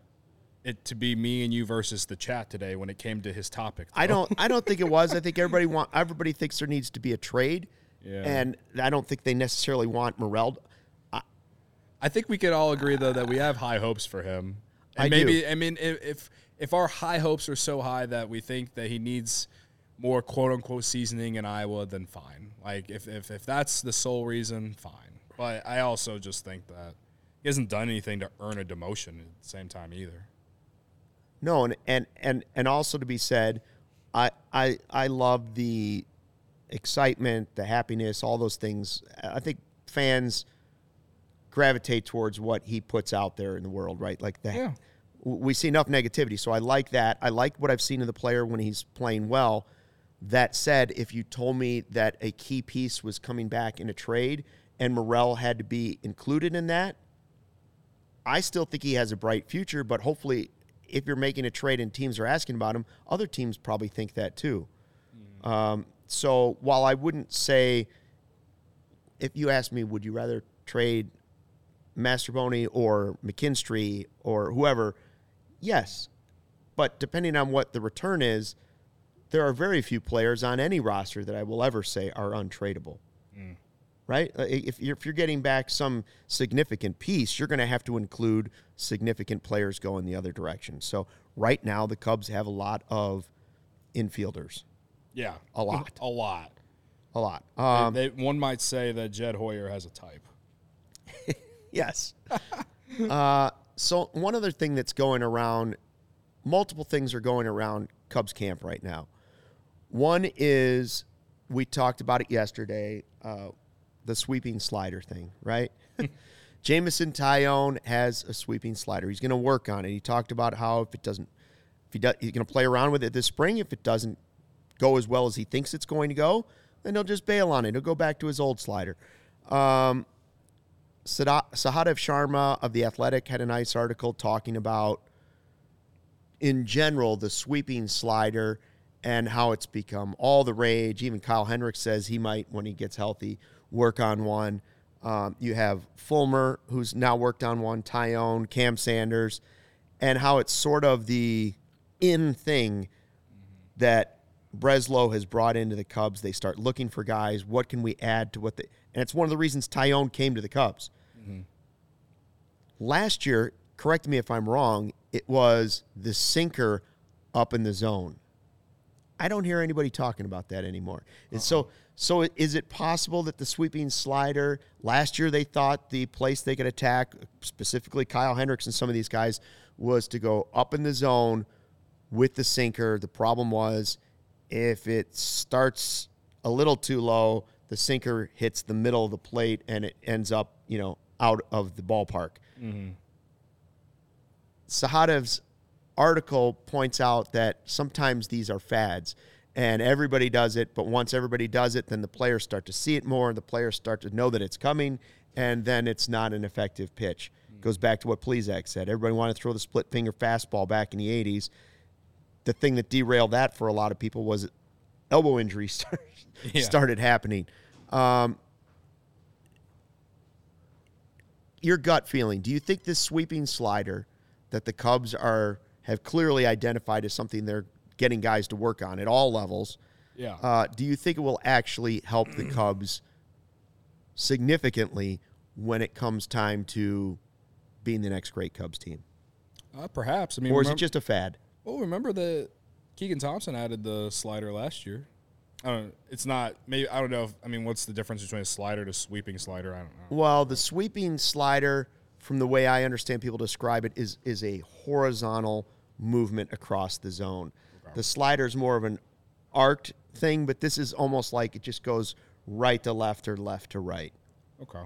it to be me and you versus the chat today when it came to his topic. I don't. I don't think it was. I think everybody want. Everybody thinks there needs to be a trade, Yeah. and I don't think they necessarily want Morel. I think we could all agree though that we have high hopes for him. And I maybe do. I mean if if our high hopes are so high that we think that he needs more quote unquote seasoning in Iowa, then fine. Like if if, if that's the sole reason, fine. But I also just think that he hasn't done anything to earn a demotion at the same time either. No, and and and and also to be said, I I I love the excitement, the happiness, all those things. I think fans gravitate towards what he puts out there in the world, right? Like that. Yeah. We see enough negativity, so I like that. I like what I've seen of the player when he's playing well. That said, if you told me that a key piece was coming back in a trade and Morel had to be included in that, I still think he has a bright future, but hopefully, if you're making a trade and teams are asking about him, other teams probably think that too. Um, so while I wouldn't say, if you asked me, would you rather trade Mastrobuoni or McKinstry or whoever? Yes. But depending on what the return is, there are very few players on any roster that I will ever say are untradeable right? Uh, If you're, if you're getting back some significant piece, you're going to have to include significant players going the other direction. So right now, the Cubs have a lot of infielders, Yeah. A lot. a lot. a lot. They- Um, they, one might say that Jed Hoyer has a type. yes. uh, so one other thing that's going around, multiple things are going around Cubs camp right now. One is we talked about it yesterday, uh, the sweeping slider thing, right? Jameson Taillon has a sweeping slider. He's going to work on it. He talked about how if it doesn't, if he does, he's going to play around with it this spring. If it doesn't go as well as he thinks it's going to go, then he'll just bail on it. He'll go back to his old slider. Um, Sahadev Sharma of The Athletic had a nice article talking about, in general, the sweeping slider and how it's become all the rage. Even Kyle Hendricks says he might, when he gets healthy, work on one. Um, you have Fulmer, who's now worked on one, Taillon, Cam Sanders, and how it's sort of the in thing that Breslow has brought into the Cubs. They start looking for guys. What can we add to what they? And it's one of the reasons Taillon came to the Cubs. Last year, correct me if I'm wrong, it was the sinker up in the zone. I don't hear anybody talking about that anymore. And uh-uh. so, so is it possible that the sweeping slider last year they thought the place they could attack, specifically Kyle Hendricks and some of these guys, was to go up in the zone with the sinker. The problem was if it starts a little too low, the sinker hits the middle of the plate and it ends up, you know, out of the ballpark. Mm-hmm. Sahadev's article points out that sometimes these are fads and everybody does it, but once everybody does it, then the players start to see it more, and the players start to know that it's coming, and then it's not an effective pitch. Mm. Goes back to what Plesac said. Everybody wanted to throw the split finger fastball back in the 80s. The thing that derailed that for a lot of people was elbow injuries start, yeah. started happening. Um, your gut feeling, do you think this sweeping slider that the Cubs are have clearly identified as something they're getting guys to work on at all levels. Yeah. Uh, do you think it will actually help the Cubs significantly when it comes time to being the next great Cubs team? Uh, perhaps. I mean, or is remember, it just a fad? Well, remember that Keegan Thompson added the slider last year. I don't. It's not. Maybe I don't know. If, I mean, what's the difference between a slider to sweeping slider? I don't know. Well, the sweeping slider, from the way I understand people describe it, is is a horizontal movement across the zone. The slider is more of an arced thing, but this is almost like it just goes right to left or left to right. Okay.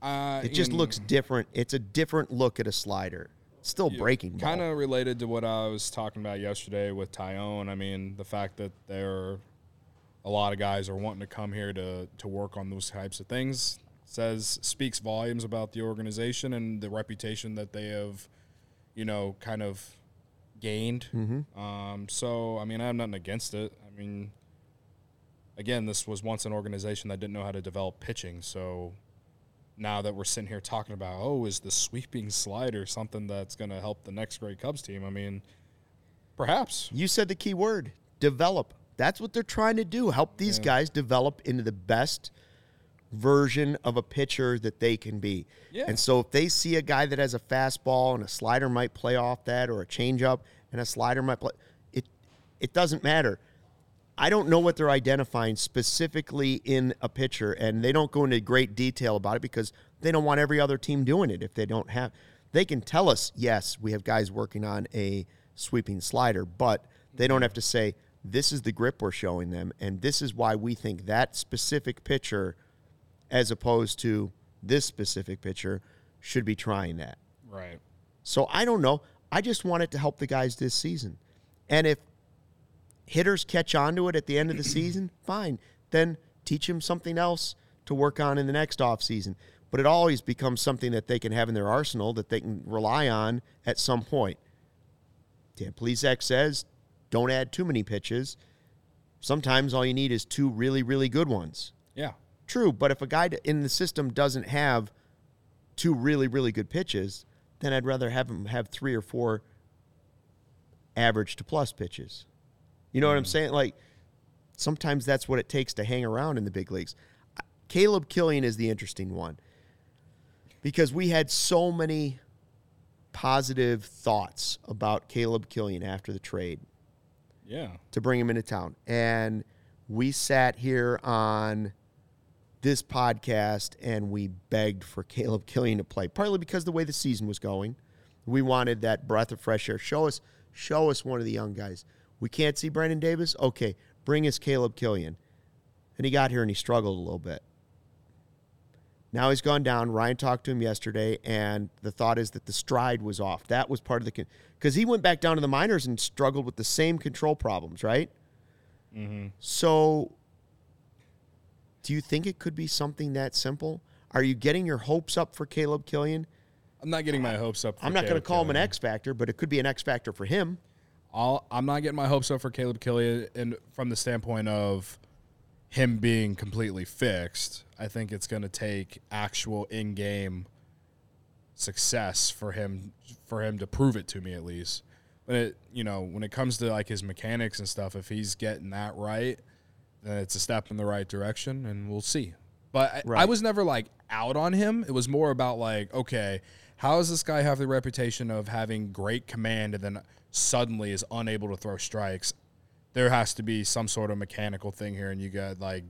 Uh, it just looks different. It's a different look at a slider. It's still yeah, breaking. Kind of related to what I was talking about yesterday with Taillon. I mean, the fact that there are a lot of guys are wanting to come here to to work on those types of things says speaks volumes about the organization and the reputation that they have, you know, kind of gained. Mm-hmm. Um, so I mean, I have nothing against it. I mean, again, this was once an organization that didn't know how to develop pitching. So now that we're sitting here talking about, oh, is the sweeping slider something that's going to help the next great Cubs team? I mean, perhaps. You said the key word: develop. That's what they're trying to do. Help these yeah. guys develop into the best version of a pitcher that they can be. Yeah. And so if they see a guy that has a fastball and a slider might play off that or a changeup and a slider might play it it doesn't matter. I don't know what they're identifying specifically in a pitcher and they don't go into great detail about it because they don't want every other team doing it if they don't have they can tell us yes, we have guys working on a sweeping slider, but they don't have to say this is the grip we're showing them and this is why we think that specific pitcher – as opposed to this specific pitcher should be trying that. Right. So I don't know. I just want it to help the guys this season. And if hitters catch on to it at the end of the season, fine. Then teach them something else to work on in the next offseason. But it always becomes something that they can have in their arsenal that they can rely on at some point. Dan Plesac says, don't add too many pitches. Sometimes all you need is two really, really good ones. Yeah. True, but if a guy in the system doesn't have two really, really good pitches, then I'd rather have him have three or four average to plus pitches. You know mm. what I'm mm. saying? Like sometimes that's what it takes to hang around in the big leagues. Caleb Killian is the interesting one because we had so many positive thoughts about Caleb Killian after the trade. Yeah. To bring him into town. And we sat here on this podcast and we begged for Caleb Killian to play, partly because the way the season was going. We wanted that breath of fresh air. Show us, show us one of the young guys. We can't see Brennen Davis. Okay, bring us Caleb Killian. And he got here and he struggled a little bit. Now he's gone down. Ryan talked to him yesterday, and the thought is that the stride was off. That was part of the because he went back down to the minors and struggled with the same control problems, right? Mm-hmm. So do you think it could be something that simple? Are you getting your hopes up for Caleb Killian? I'm not getting my hopes up. I'm not going to call Killian. him an X factor, but it could be an X factor for him. i am not getting my hopes up for Caleb Killian, and from the standpoint of him being completely fixed, I think it's going to take actual in-game success for him for him to prove it to me at least. But it, you know, when it comes to like his mechanics and stuff, if he's getting that right, it's a step in the right direction, and we'll see. But right. I, I was never like out on him. It was more about like, okay, how does this guy have the reputation of having great command and then suddenly is unable to throw strikes? There has to be some sort of mechanical thing here, and you got like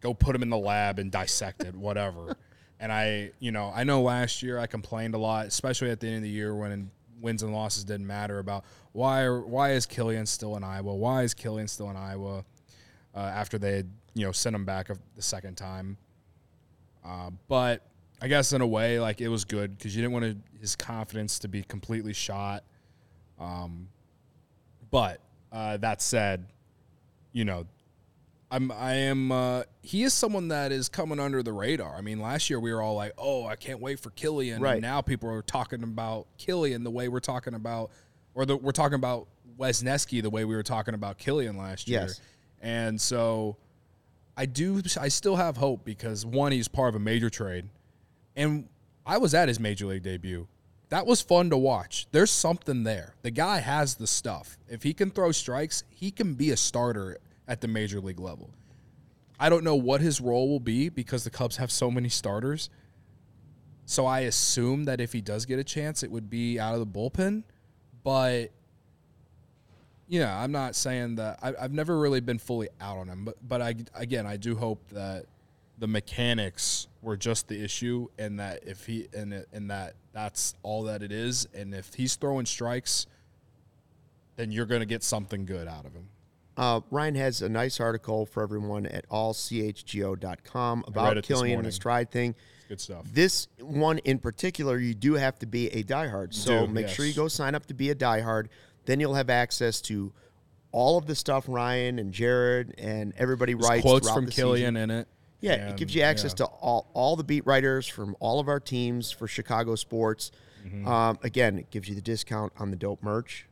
go put him in the lab and dissect it, whatever. and I, you know, I know last year I complained a lot, especially at the end of the year when wins and losses didn't matter about why why is Killian still in Iowa? Why is Killian still in Iowa? Uh, after they had you know sent him back the second time. Uh, but I guess in a way, like it was good because you didn't want his confidence to be completely shot. Um, But uh, that said, you know, I'm I am uh, he is someone that is coming under the radar. I mean, last year we were all like, "Oh, I can't wait for Killian," right. and now people are talking about Killian the way we're talking about, or the, we're talking about Wesneski the way we were talking about Killian last year. Yes. And so, I do I still have hope because one, he's part of a major trade, and I was at his major league debut. That was fun to watch. There's something there. The guy has the stuff. If he can throw strikes, he can be a starter at the major league level. I don't know what his role will be because the Cubs have so many starters. So I assume that if he does get a chance, it would be out of the bullpen. But yeah, I'm not saying that I, have never really been fully out on him. But but I again, I do hope that the mechanics were just the issue, and that if he and and that that's all that it is, and if he's throwing strikes, then you're going to get something good out of him. Uh, Ryan has a nice article for everyone at allchgo.com about Killian and the stride thing. good stuff. This one in particular, you do have to be a diehard. So do, make yes. sure you go sign up to be a diehard. Then you'll have access to all of the stuff Ryan and Jared and everybody There's writes. quotes from the Killian season. in it. Yeah, and, it gives you access yeah. to all, all the beat writers from all of our teams for Chicago sports. Mm-hmm. Um, again, it gives you the discount on the dope merch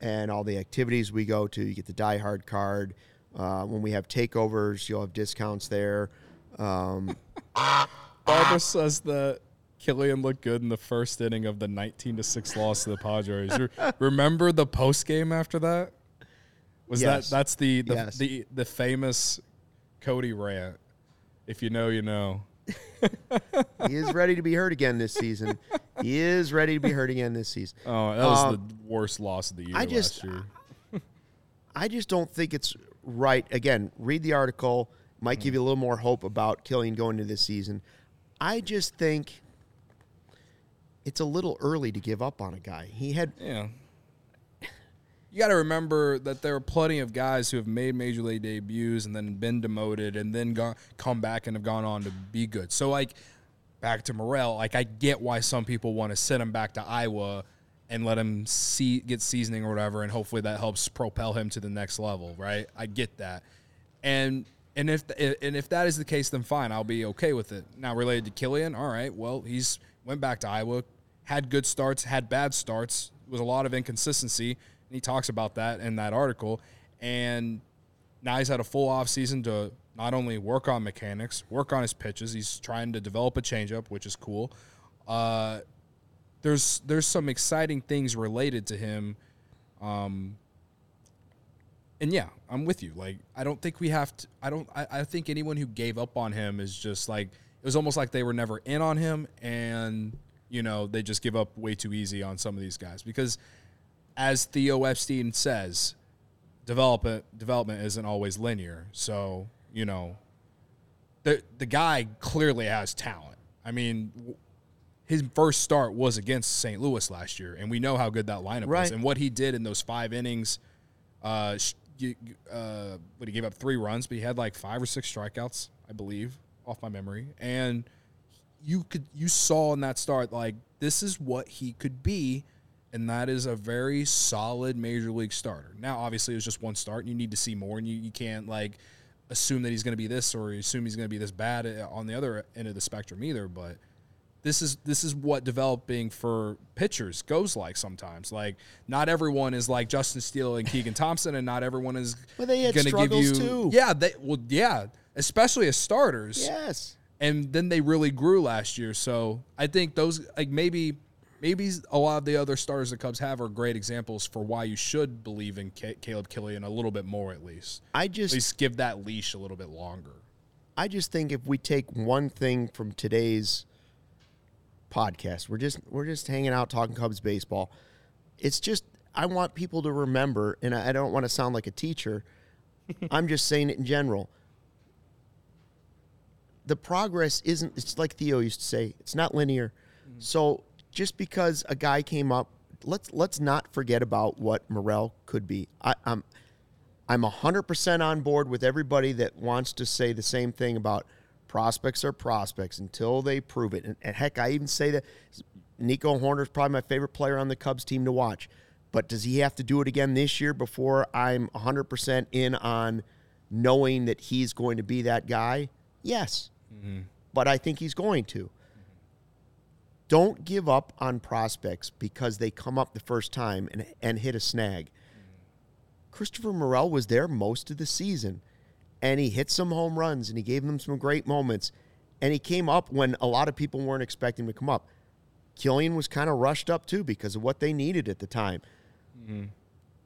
and all the activities we go to. You get the Die Hard card. Uh, when we have takeovers, you'll have discounts there. Um, Barbara says that Killian looked good in the first inning of the 19 to 6 loss to the Padres. Remember the post game after that? Was Yes. that that's the the, Yes. the the famous Cody rant? If you know, you know. he is ready to be hurt again this season. He is ready to be hurt again this season. Oh, that was Uh, the worst loss of the year I just- last year. I just don't think it's right. Again, read the article. Might give you a little more hope about Killian going into this season. I just think it's a little early to give up on a guy. He had Yeah. You got to remember that there are plenty of guys who have made major league debuts and then been demoted and then gone, come back and have gone on to be good. So, like, back to Morel, like, I get why some people want to send him back to Iowa and let him see get seasoning or whatever, and hopefully that helps propel him to the next level, right? I get that, and and if and if that is the case, then fine, I'll be okay with it. Now, related to Killian, all right, well, he's went back to Iowa, had good starts, had bad starts, was a lot of inconsistency, and he talks about that in that article, and now he's had a full off season to not only work on mechanics, work on his pitches. He's trying to develop a changeup, which is cool. Uh, there's there's some exciting things related to him. Um, and yeah, I'm with you. Like, I don't think we have to. I don't. I, I think anyone who gave up on him is just like it was almost like they were never in on him, and you know they just give up way too easy on some of these guys because, as Theo Epstein says, development development isn't always linear. So you know, the the guy clearly has talent. I mean, his first start was against St. Louis last year, and we know how good that lineup Right. was, and what he did in those five innings. Uh, uh, but he gave up three runs, but he had like five or six strikeouts, I believe, off my memory, and you could you saw in that start like this is what he could be and that is a very solid major league starter now obviously it was just one start and you need to see more and you, you can't like assume that he's going to be this or assume he's going to be this bad uh, on the other end of the spectrum either but this is this is what developing for pitchers goes like sometimes like not everyone is like Justin Steele and Keegan Thompson and not everyone is Well, gonna give you too. yeah they well yeah especially as starters yes. And then they really grew last year. So I think those like maybe maybe a lot of the other starters the Cubs have are great examples for why you should believe in Ca- Caleb Killian a little bit more at least. I just At least give that leash a little bit longer. I just think if we take one thing from today's podcast, we're just we're just hanging out talking Cubs baseball. It's just I want people to remember, and I don't want to sound like a teacher. I'm just saying it in general. The progress isn't. It's like Theo used to say. It's not linear. Mm-hmm. So just because a guy came up, let's let's not forget about what Morel could be. I, I'm I'm 100% on board with everybody that wants to say the same thing about prospects are prospects until they prove it. And, and heck, I even say that Nico Hoerner is probably my favorite player on the Cubs team to watch. But does he have to do it again this year before I'm 100% in on knowing that he's going to be that guy? Yes. Mm-hmm. But I think he's going to. Don't give up on prospects because they come up the first time and, and hit a snag. Christopher Morel was there most of the season, and he hit some home runs and he gave them some great moments. And he came up when a lot of people weren't expecting him to come up. Killian was kind of rushed up too because of what they needed at the time. Mm-hmm.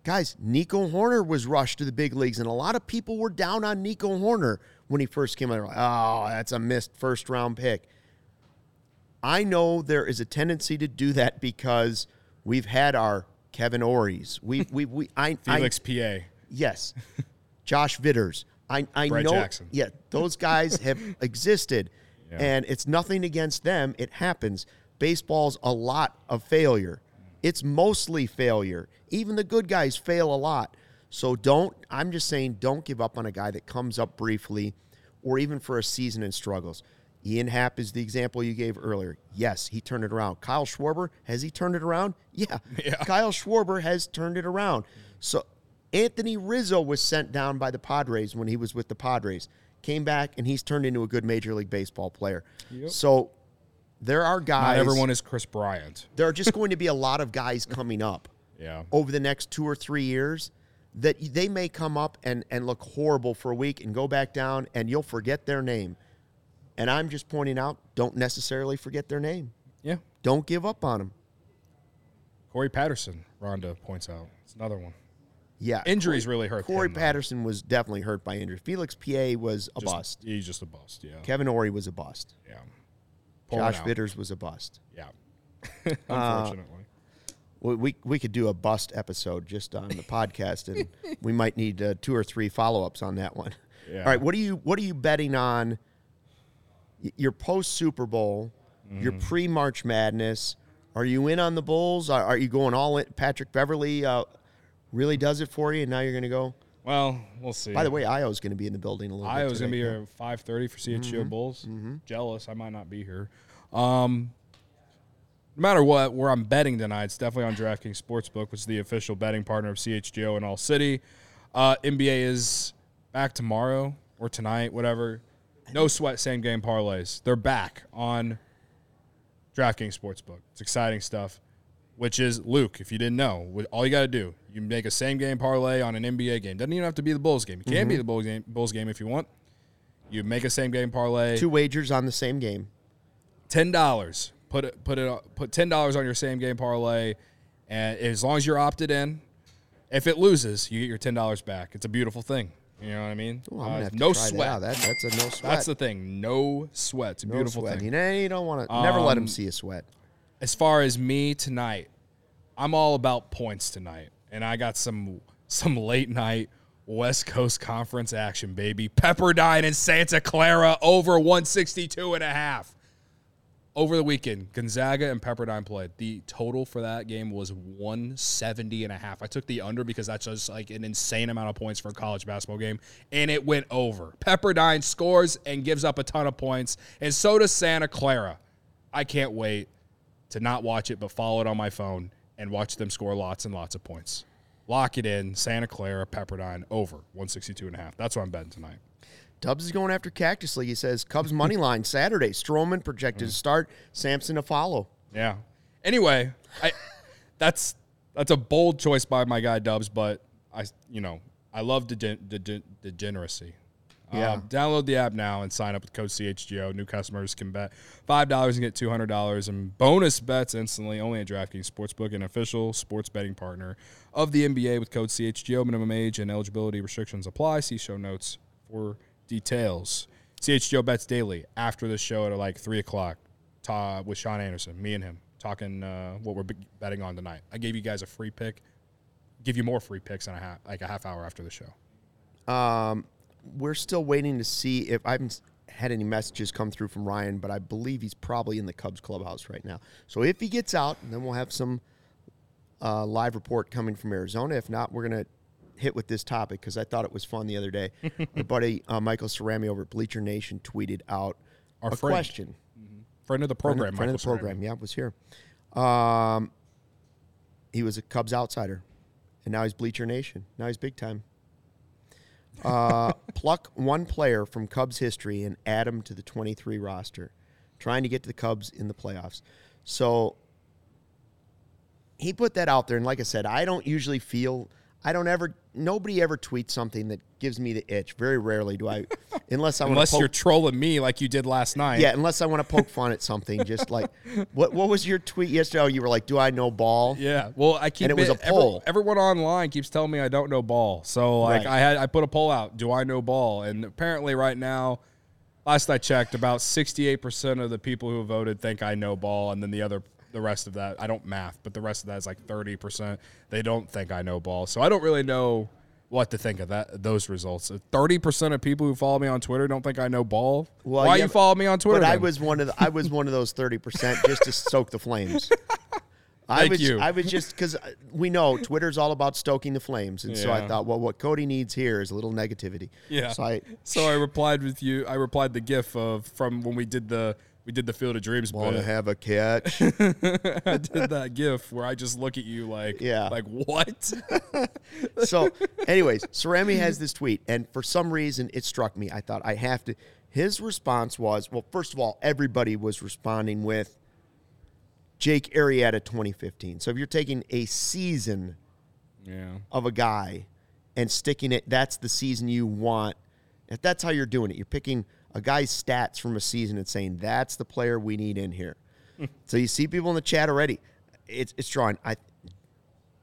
Guys, Nico Hoerner was rushed to the big leagues, and a lot of people were down on Nico Hoerner when he first came out. Like, oh, that's a missed first round pick. I know there is a tendency to do that because we've had our Kevin Ories. We we we I Felix I, PA. Yes. Josh Vitters. I I Brett know Jackson. Yeah, those guys have existed. Yeah. And it's nothing against them. It happens. Baseball's a lot of failure. It's mostly failure. Even the good guys fail a lot. So don't I'm just saying don't give up on a guy that comes up briefly or even for a season and struggles. Ian Happ is the example you gave earlier. Yes, he turned it around. Kyle Schwarber, has he turned it around? Yeah. yeah. Kyle Schwarber has turned it around. So Anthony Rizzo was sent down by the Padres when he was with the Padres. Came back and he's turned into a good Major League Baseball player. Yep. So there are guys. Not everyone is Kris Bryant. There are just going to be a lot of guys coming up yeah. over the next two or three years that they may come up and, and look horrible for a week and go back down and you'll forget their name. And I'm just pointing out, don't necessarily forget their name. Yeah. Don't give up on them. Corey Patterson, Rhonda points out. It's another one. Yeah. Injuries Corey, really hurt Corey him, Patterson was definitely hurt by injury. Felix Pie was a just, bust. He's just a bust, yeah. Kevin Orie was a bust. Yeah. Josh Vitters was a bust. Yeah. Unfortunately. Uh, we, we could do a bust episode just on the podcast, and we might need uh, two or three follow ups on that one. Yeah. All right, what are you what are you betting on? Your post Super Bowl, mm. your pre March Madness. Are you in on the Bulls? Are, are you going all in? Patrick Beverley uh, really does it for you, and now you're going to go. Well, we'll see. By the way, Ayo's going to be in the building a little. Ayo's going to be here at five thirty for CHGO mm-hmm. Bulls. Mm-hmm. Jealous, I might not be here. Um, no matter what, where I'm betting tonight, it's definitely on DraftKings Sportsbook, which is the official betting partner of CHGO in All City. Uh, NBA is back tomorrow or tonight, whatever. No sweat, same game parlays. They're back on DraftKings Sportsbook. It's exciting stuff. Which is Luke. If you didn't know, all you got to do you make a same game parlay on an NBA game. Doesn't even have to be the Bulls game. You can mm-hmm. be the Bulls game, Bulls game if you want. You make a same game parlay. Two wagers on the same game. Ten dollars. Put it. Put it. Put ten dollars on your same game parlay, and as long as you're opted in, if it loses, you get your ten dollars back. It's a beautiful thing. You know what I mean? Ooh, uh, no sweat. That. that. that's a no sweat. That's the thing. No sweat. It's a no beautiful sweat. thing. You know, you don't want to. Um, never let them um, see a sweat. As far as me tonight, I'm all about points tonight, and I got some some late night West Coast Conference action, baby. Pepperdine and Santa Clara over 162 and a half over the weekend, Gonzaga and Pepperdine played. The total for that game was 170 and a half. I took the under because that's just like an insane amount of points for a college basketball game, and it went over. Pepperdine scores and gives up a ton of points, and so does Santa Clara. I can't wait to not watch it, but follow it on my phone and watch them score lots and lots of points. Lock it in. Santa Clara, Pepperdine, over 162 and a half. That's what I'm betting tonight. Dubs is going after Cactus League. He says Cubs money line Saturday. Stroman projected mm. to start. Sampson to follow. Yeah. Anyway, I that's that's a bold choice by my guy Dubs, but I you know I love degen- degen- degeneracy. Yeah. Um, download the app now and sign up with code CHGO. New customers can bet five dollars and get two hundred dollars and bonus bets instantly. Only at DraftKings Sportsbook, an official sports betting partner of the NBA with code CHGO. Minimum age and eligibility restrictions apply. See show notes for details. CHGO bets daily after the show at like three o'clock. Ta- with Sean Anderson, me and him talking uh, what we're betting on tonight. I gave you guys a free pick. Give you more free picks in a half, like a half hour after the show. Um, we're still waiting to see if I haven't had any messages come through from Ryan, but I believe he's probably in the Cubs clubhouse right now. So if he gets out, then we'll have some uh, live report coming from Arizona. If not, we're gonna hit with this topic because I thought it was fun the other day. Our buddy uh, Michael Cerami over at Bleacher Nation tweeted out Our a friend. question. Mm-hmm. Friend of the program. Friend, friend of the program. Yeah, was here. Um, he was a Cubs outsider, and now he's Bleacher Nation. Now he's big time. Uh, pluck one player from Cubs history and add him to the 23 roster, trying to get to the Cubs in the playoffs. So he put that out there, and like I said, I don't usually feel I don't ever. Nobody ever tweets something that gives me the itch. Very rarely do I, unless I unless poke, you're trolling me like you did last night. Yeah, unless I want to poke fun at something. Just like what what was your tweet yesterday? Oh, you were like, "Do I know ball?" Yeah. Well, I keep and it was a poll. Every, everyone online keeps telling me I don't know ball. So like right. I had I put a poll out. Do I know ball? And apparently right now. Last I checked, about 68% of the people who voted think I know ball, and then the other the rest of that. I don't math, but the rest of that is like 30%. They don't think I know ball. So I don't really know what to think of that those results. Uh, thirty percent of people who follow me on Twitter don't think I know ball. Well, Why yeah, you follow me on Twitter? But then? I was one of the, I was one of those thirty percent just to stoke the flames. I Thank was, you. I was just because uh, we know Twitter's all about stoking the flames, and yeah. so I thought, well, what Cody needs here is a little negativity. Yeah. So I, so I replied with you. I replied the GIF of from when we did the we did the Field of Dreams. Want to have a catch? I did that GIF where I just look at you like, yeah, like what? so, anyways, Cerami has this tweet, and for some reason, it struck me. I thought I have to. His response was, well, first of all, everybody was responding with Jake Arrieta 2015. So if you're taking a season yeah. of a guy and sticking it, that's the season you want. If that's how you're doing it, you're picking a guy's stats from a season and saying that's the player we need in here. so you see people in the chat already. It's it's drawing. I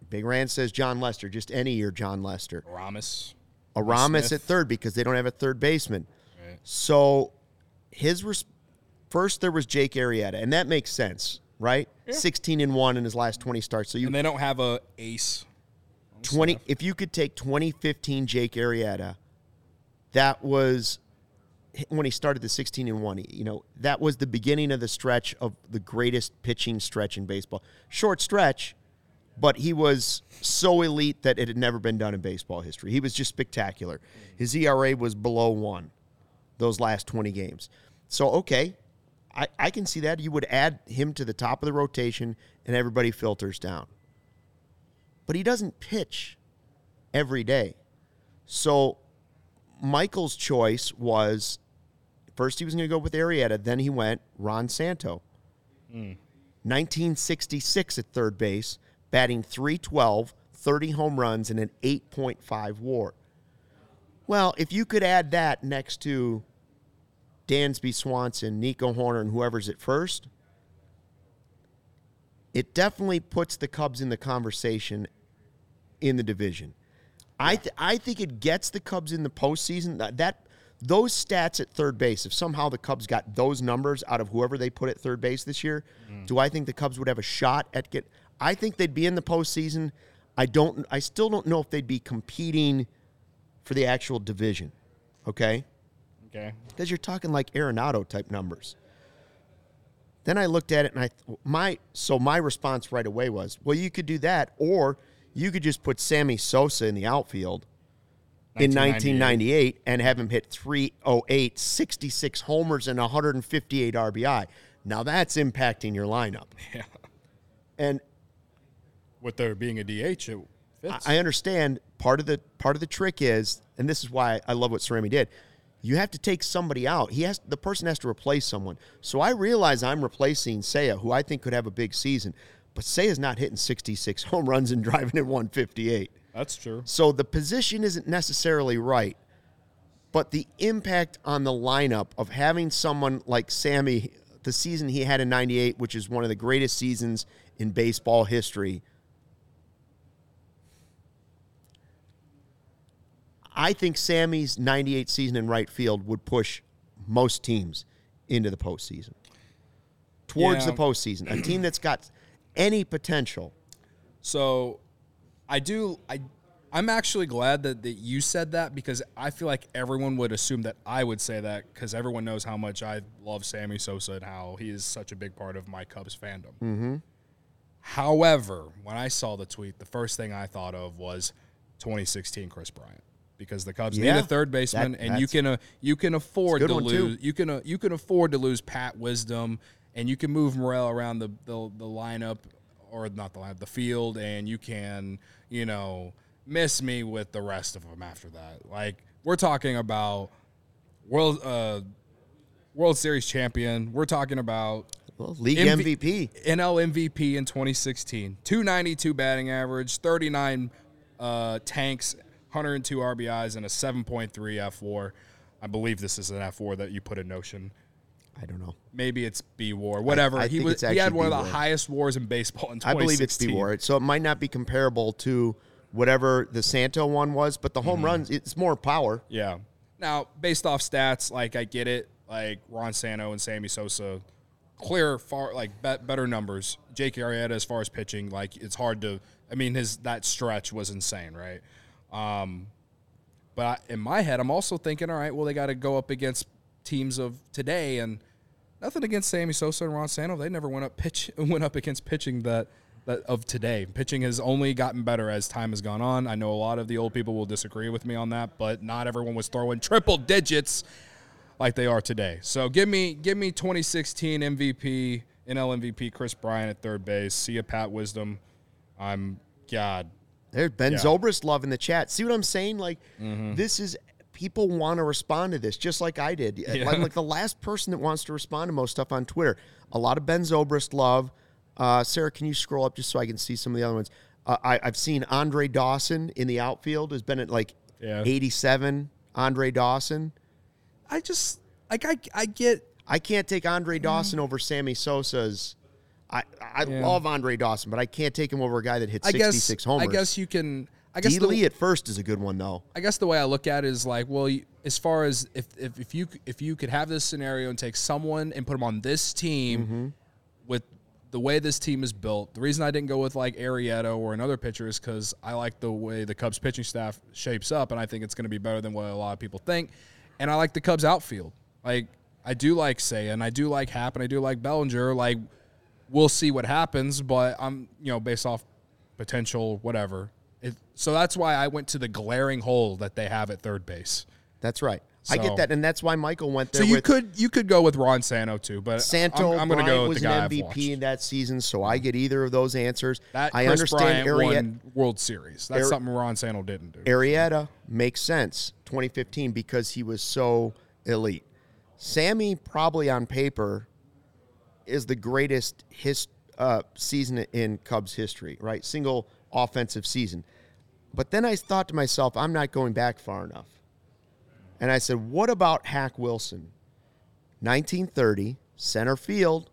Big Rand says Jon Lester, just any year Jon Lester. Aramis. Aramis at third because they don't have a third baseman. Right. So his res- first there was Jake Arrieta, and that makes sense, right? Yeah. 16 and 1 in his last 20 starts. So you And they don't have a ace. 20 if you could take 2015 Jake Arrieta, that was when he started the 16 and 1 you know that was the beginning of the stretch of the greatest pitching stretch in baseball. Short stretch but he was so elite that it had never been done in baseball history. He was just spectacular. His era was below 1 those last 20 games. So okay I, I can see that. You would add him to the top of the rotation and everybody filters down. But he doesn't pitch every day. So Michael's choice was First, he was going to go with Arrieta. Then he went Ron Santo. Mm. 1966 at third base, batting 312, 30 home runs, and an 8.5 WAR. Well, if you could add that next to Dansby Swanson, Nico Hoerner, and whoever's at first, it definitely puts the Cubs in the conversation in the division. I th- I think it gets the Cubs in the postseason. That, that those stats at third base, if somehow the Cubs got those numbers out of whoever they put at third base this year, mm. do I think the Cubs would have a shot at get? I think they'd be in the postseason. I don't. I still don't know if they'd be competing for the actual division. Okay. Okay. Because you're talking like Arenado type numbers. Then I looked at it and I my so my response right away was, well, you could do that, or you could just put Sammy Sosa in the outfield in 1998 and have him hit 308, 66 homers, and 158 RBI. Now that's impacting your lineup. Yeah. And with there being a DH, it fits. I understand part of the part of the trick is, and this is why I love what Cerami did. You have to take somebody out. He has the person has to replace someone. So I realize I'm replacing Seiya, who I think could have a big season, but Seiya's not hitting 66 home runs and driving at 158. That's true. So the position isn't necessarily right, but the impact on the lineup of having someone like Sammy, the season he had in 98, which is one of the greatest seasons in baseball history. I think Sammy's 98 season in right field would push most teams into the postseason. Towards yeah. the postseason. A team that's got any potential. So I do. I I'm actually glad that, that you said that because I feel like everyone would assume that I would say that because everyone knows how much I love Sammy Sosa and how he is such a big part of my Cubs fandom. Mm-hmm. However, when I saw the tweet, the first thing I thought of was 2016 Kris Bryant because the Cubs yeah, need a third baseman, that, and you can uh, you can afford to lose you can uh, you can afford to lose Pat Wisdom, and you can move Morel around the, the the lineup or not the line, the field, and you can, you know, miss me with the rest of them after that. Like we're talking about world uh, World Series champion. We're talking about well, league MV- MVP, NL MVP in 2016, 292 batting average, 39 uh, tanks, 102 RBIs, and a 7.3 fWAR. I believe this is an fWAR that you put in Notion. I don't know. Maybe it's B War, whatever. I, I he was he had one of the highest WARs in baseball in 2016. I believe it's B War, so it might not be comparable to whatever the Santo one was, but the home mm-hmm. runs it's more power. Yeah. Now, based off stats, like I get it, like Ron Santo and Sammy Sosa, clear far like be- better numbers. Jake Arrieta as far as pitching, like it's hard to. I mean, his that stretch was insane, right? Um, but I, in my head, I'm also thinking, all right, well, they got to go up against teams of today, and nothing against Sammy Sosa and Ron Santo. They never went up pitch went up against pitching that that of today. Pitching has only gotten better as time has gone on. I know a lot of the old people will disagree with me on that, but not everyone was throwing triple digits like they are today. So give me give me 2016 MVP, NL MVP Kris Bryant at third base. See you, Pat Wisdom. I'm God. There's Ben yeah. Zobrist love in the chat. See what I'm saying? Like mm-hmm. this is people want to respond to this just like I did. Yeah. Like, like, the last person that wants to respond to most stuff on Twitter. A lot of Ben Zobrist love. Uh, Sarah, can you scroll up just so I can see some of the other ones? Uh, I, have seen Andre Dawson in the outfield has been at like yeah. 87. Andre Dawson. I just like I I get I can't take Andre Dawson over Sammy Sosa's. I I yeah. love Andre Dawson, but I can't take him over a guy that hits 66 guess, homers. I guess you can. I guess D. Lee at first is a good one though. I guess the way I look at it is like, well, as far as if, if, if you if you could have this scenario and take someone and put them on this team mm-hmm. with the way this team is built, the reason I didn't go with like Arrieta or another pitcher is because I like the way the Cubs pitching staff shapes up, and I think it's going to be better than what a lot of people think and I like the Cubs outfield. Like I do like Say and I do like Happ and I do like Bellinger. Like we'll see what happens, but I'm you know based off potential whatever. It, so that's why I went to the glaring hole that they have at third base. That's right. So, I get that, and that's why Michael went there. So you could you could go with Ron Santo too, but Santo I'm, I'm going to go with the guy an MVP in that season, so I get either of those answers. That I Kris understand Arrieta World Series. That's Ari- something Ron Santo didn't do. Arrieta makes sense 2015 because he was so elite. Sammy probably on paper is the greatest his uh, season in Cubs history, right? Single offensive season. But then I thought to myself, I'm not going back far enough. And I said, What about Hack Wilson? 1930, center field.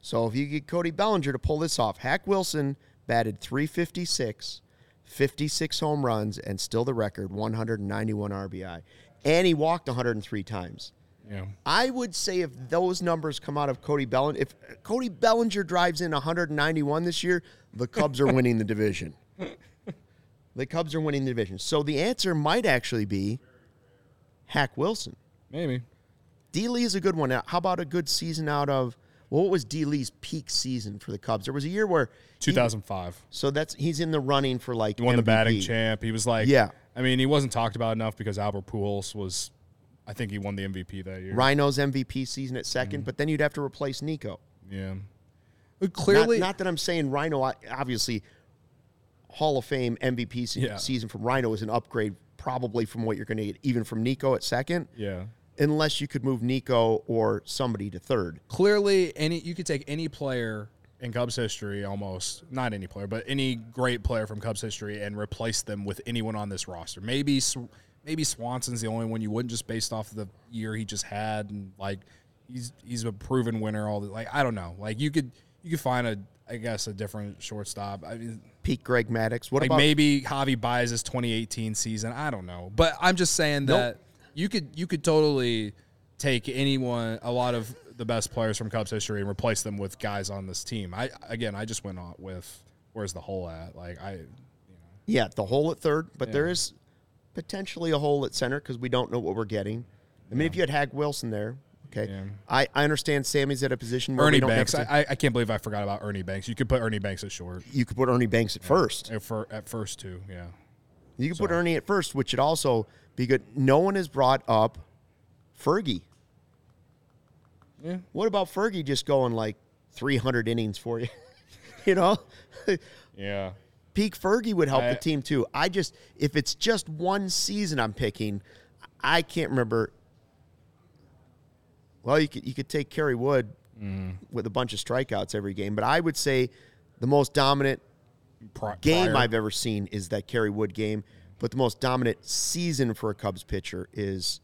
So if you get Cody Bellinger to pull this off, Hack Wilson batted 356, 56 home runs, and still the record 191 RBI. And he walked 103 times. Yeah. I would say if those numbers come out of Cody Bellinger, if Cody Bellinger drives in 191 this year, the Cubs are winning the division. The Cubs are winning the division. So the answer might actually be Hack Wilson. Maybe. D. Lee is a good one. How about a good season out of well, what was D. Lee's peak season for the Cubs? There was a year where 2005. He, so that's he's in the running for like he won MVP. the batting champ. He was like yeah. I mean, he wasn't talked about enough because Albert Pujols was. I think he won the MVP that year. Ryno's MVP season at 2nd mm-hmm. but then you'd have to replace Nico. Yeah. But clearly, not, not, that I'm saying Ryno. Obviously, Hall of Fame MVP se- yeah. season from Ryno is an upgrade probably from what you're going to get, even from Nico at second. Yeah. Unless you could move Nico or somebody to third. Clearly, any you could take any player in Cubs history, almost not any player, but any great player from Cubs history, and replace them with anyone on this roster. Maybe maybe Swanson's the only one you wouldn't just based off the year he just had, and like he's he's a proven winner. All the, like I don't know, like you could you could find a I guess a different shortstop. I mean, Pete Greg Maddux. What like about maybe Javi buys his 2018 season? I don't know, but I'm just saying nope. that you could you could totally take anyone, a lot of the best players from Cubs history, and replace them with guys on this team. I again, I just went on with where's the hole at? Like I, you know. yeah, the hole at third, but yeah. there is potentially a hole at center because we don't know what we're getting. I mean, yeah. if you had Hack Wilson there, Okay, yeah. I, I understand Sammy's at a position where Ernie Banks. I, I can't believe I forgot about Ernie Banks. You could put Ernie Banks at short. You could put Ernie Banks at yeah. first. At, for, at first too, yeah. You could so. put Ernie at first, which would also be good. No one has brought up Fergie. Yeah. What about Fergie just going like 300 innings for you? you know? yeah. Peak Fergie would help I, the team too. I just, if it's just one season I'm picking, I can't remember. Well, you could you could take Kerry Wood mm. with a bunch of strikeouts every game, but I would say the most dominant game. I've ever seen is that Kerry Wood game. But the most dominant season for a Cubs pitcher is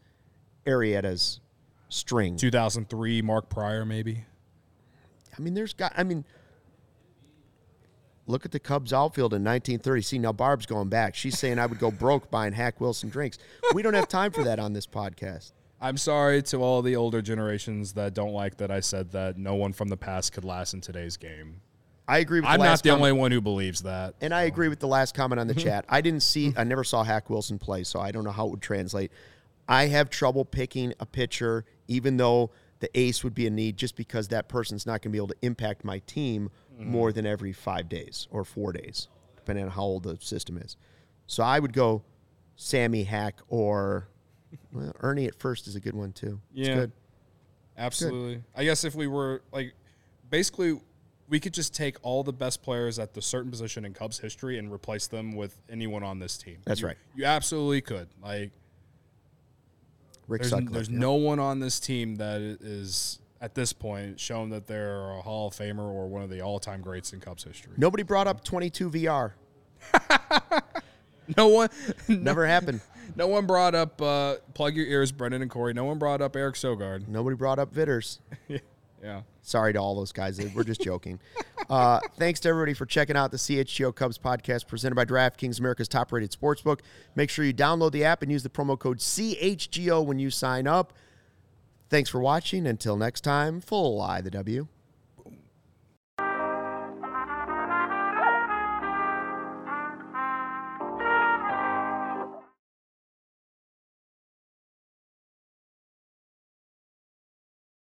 Arrieta's string. 2003, Mark Prior, maybe. I mean, there's got. I mean, look at the Cubs outfield in 1930. See, now Barb's going back. She's saying I would go broke buying Hack Wilson drinks. We don't have time for that on this podcast. I'm sorry to all the older generations that don't like that I said that no one from the past could last in today's game. I agree with I'm the not the comment. only one who believes that. And so. I agree with the last comment on the chat. I didn't see, I never saw Hack Wilson play, so I don't know how it would translate. I have trouble picking a pitcher, even though the ace would be a need, just because that person's not going to be able to impact my team mm. more than every five days or four days, depending on how old the system is. So I would go Sammy Hack or well, Ernie at first is a good one too. Yeah, absolutely. Good. Absolutely. I guess if we were like, basically, we could just take all the best players at the certain position in Cubs history and replace them with anyone on this team. That's you, right. You absolutely could. Like Rick there's, Sutcliffe, there's yeah. no one on this team that is at this point shown that they're a Hall of Famer or one of the all-time greats in Cubs history. Nobody brought up 22 VR. no one never happened. No one brought up uh, plug your ears, Brendan and Corey. No one brought up Eric Sogard. Nobody brought up Vitters. yeah. Sorry to all those guys. We're just joking. Uh, thanks to everybody for checking out the CHGO Cubs podcast presented by DraftKings, America's top rated sportsbook. Make sure you download the app and use the promo code CHGO when you sign up. Thanks for watching. Until next time, full I the W.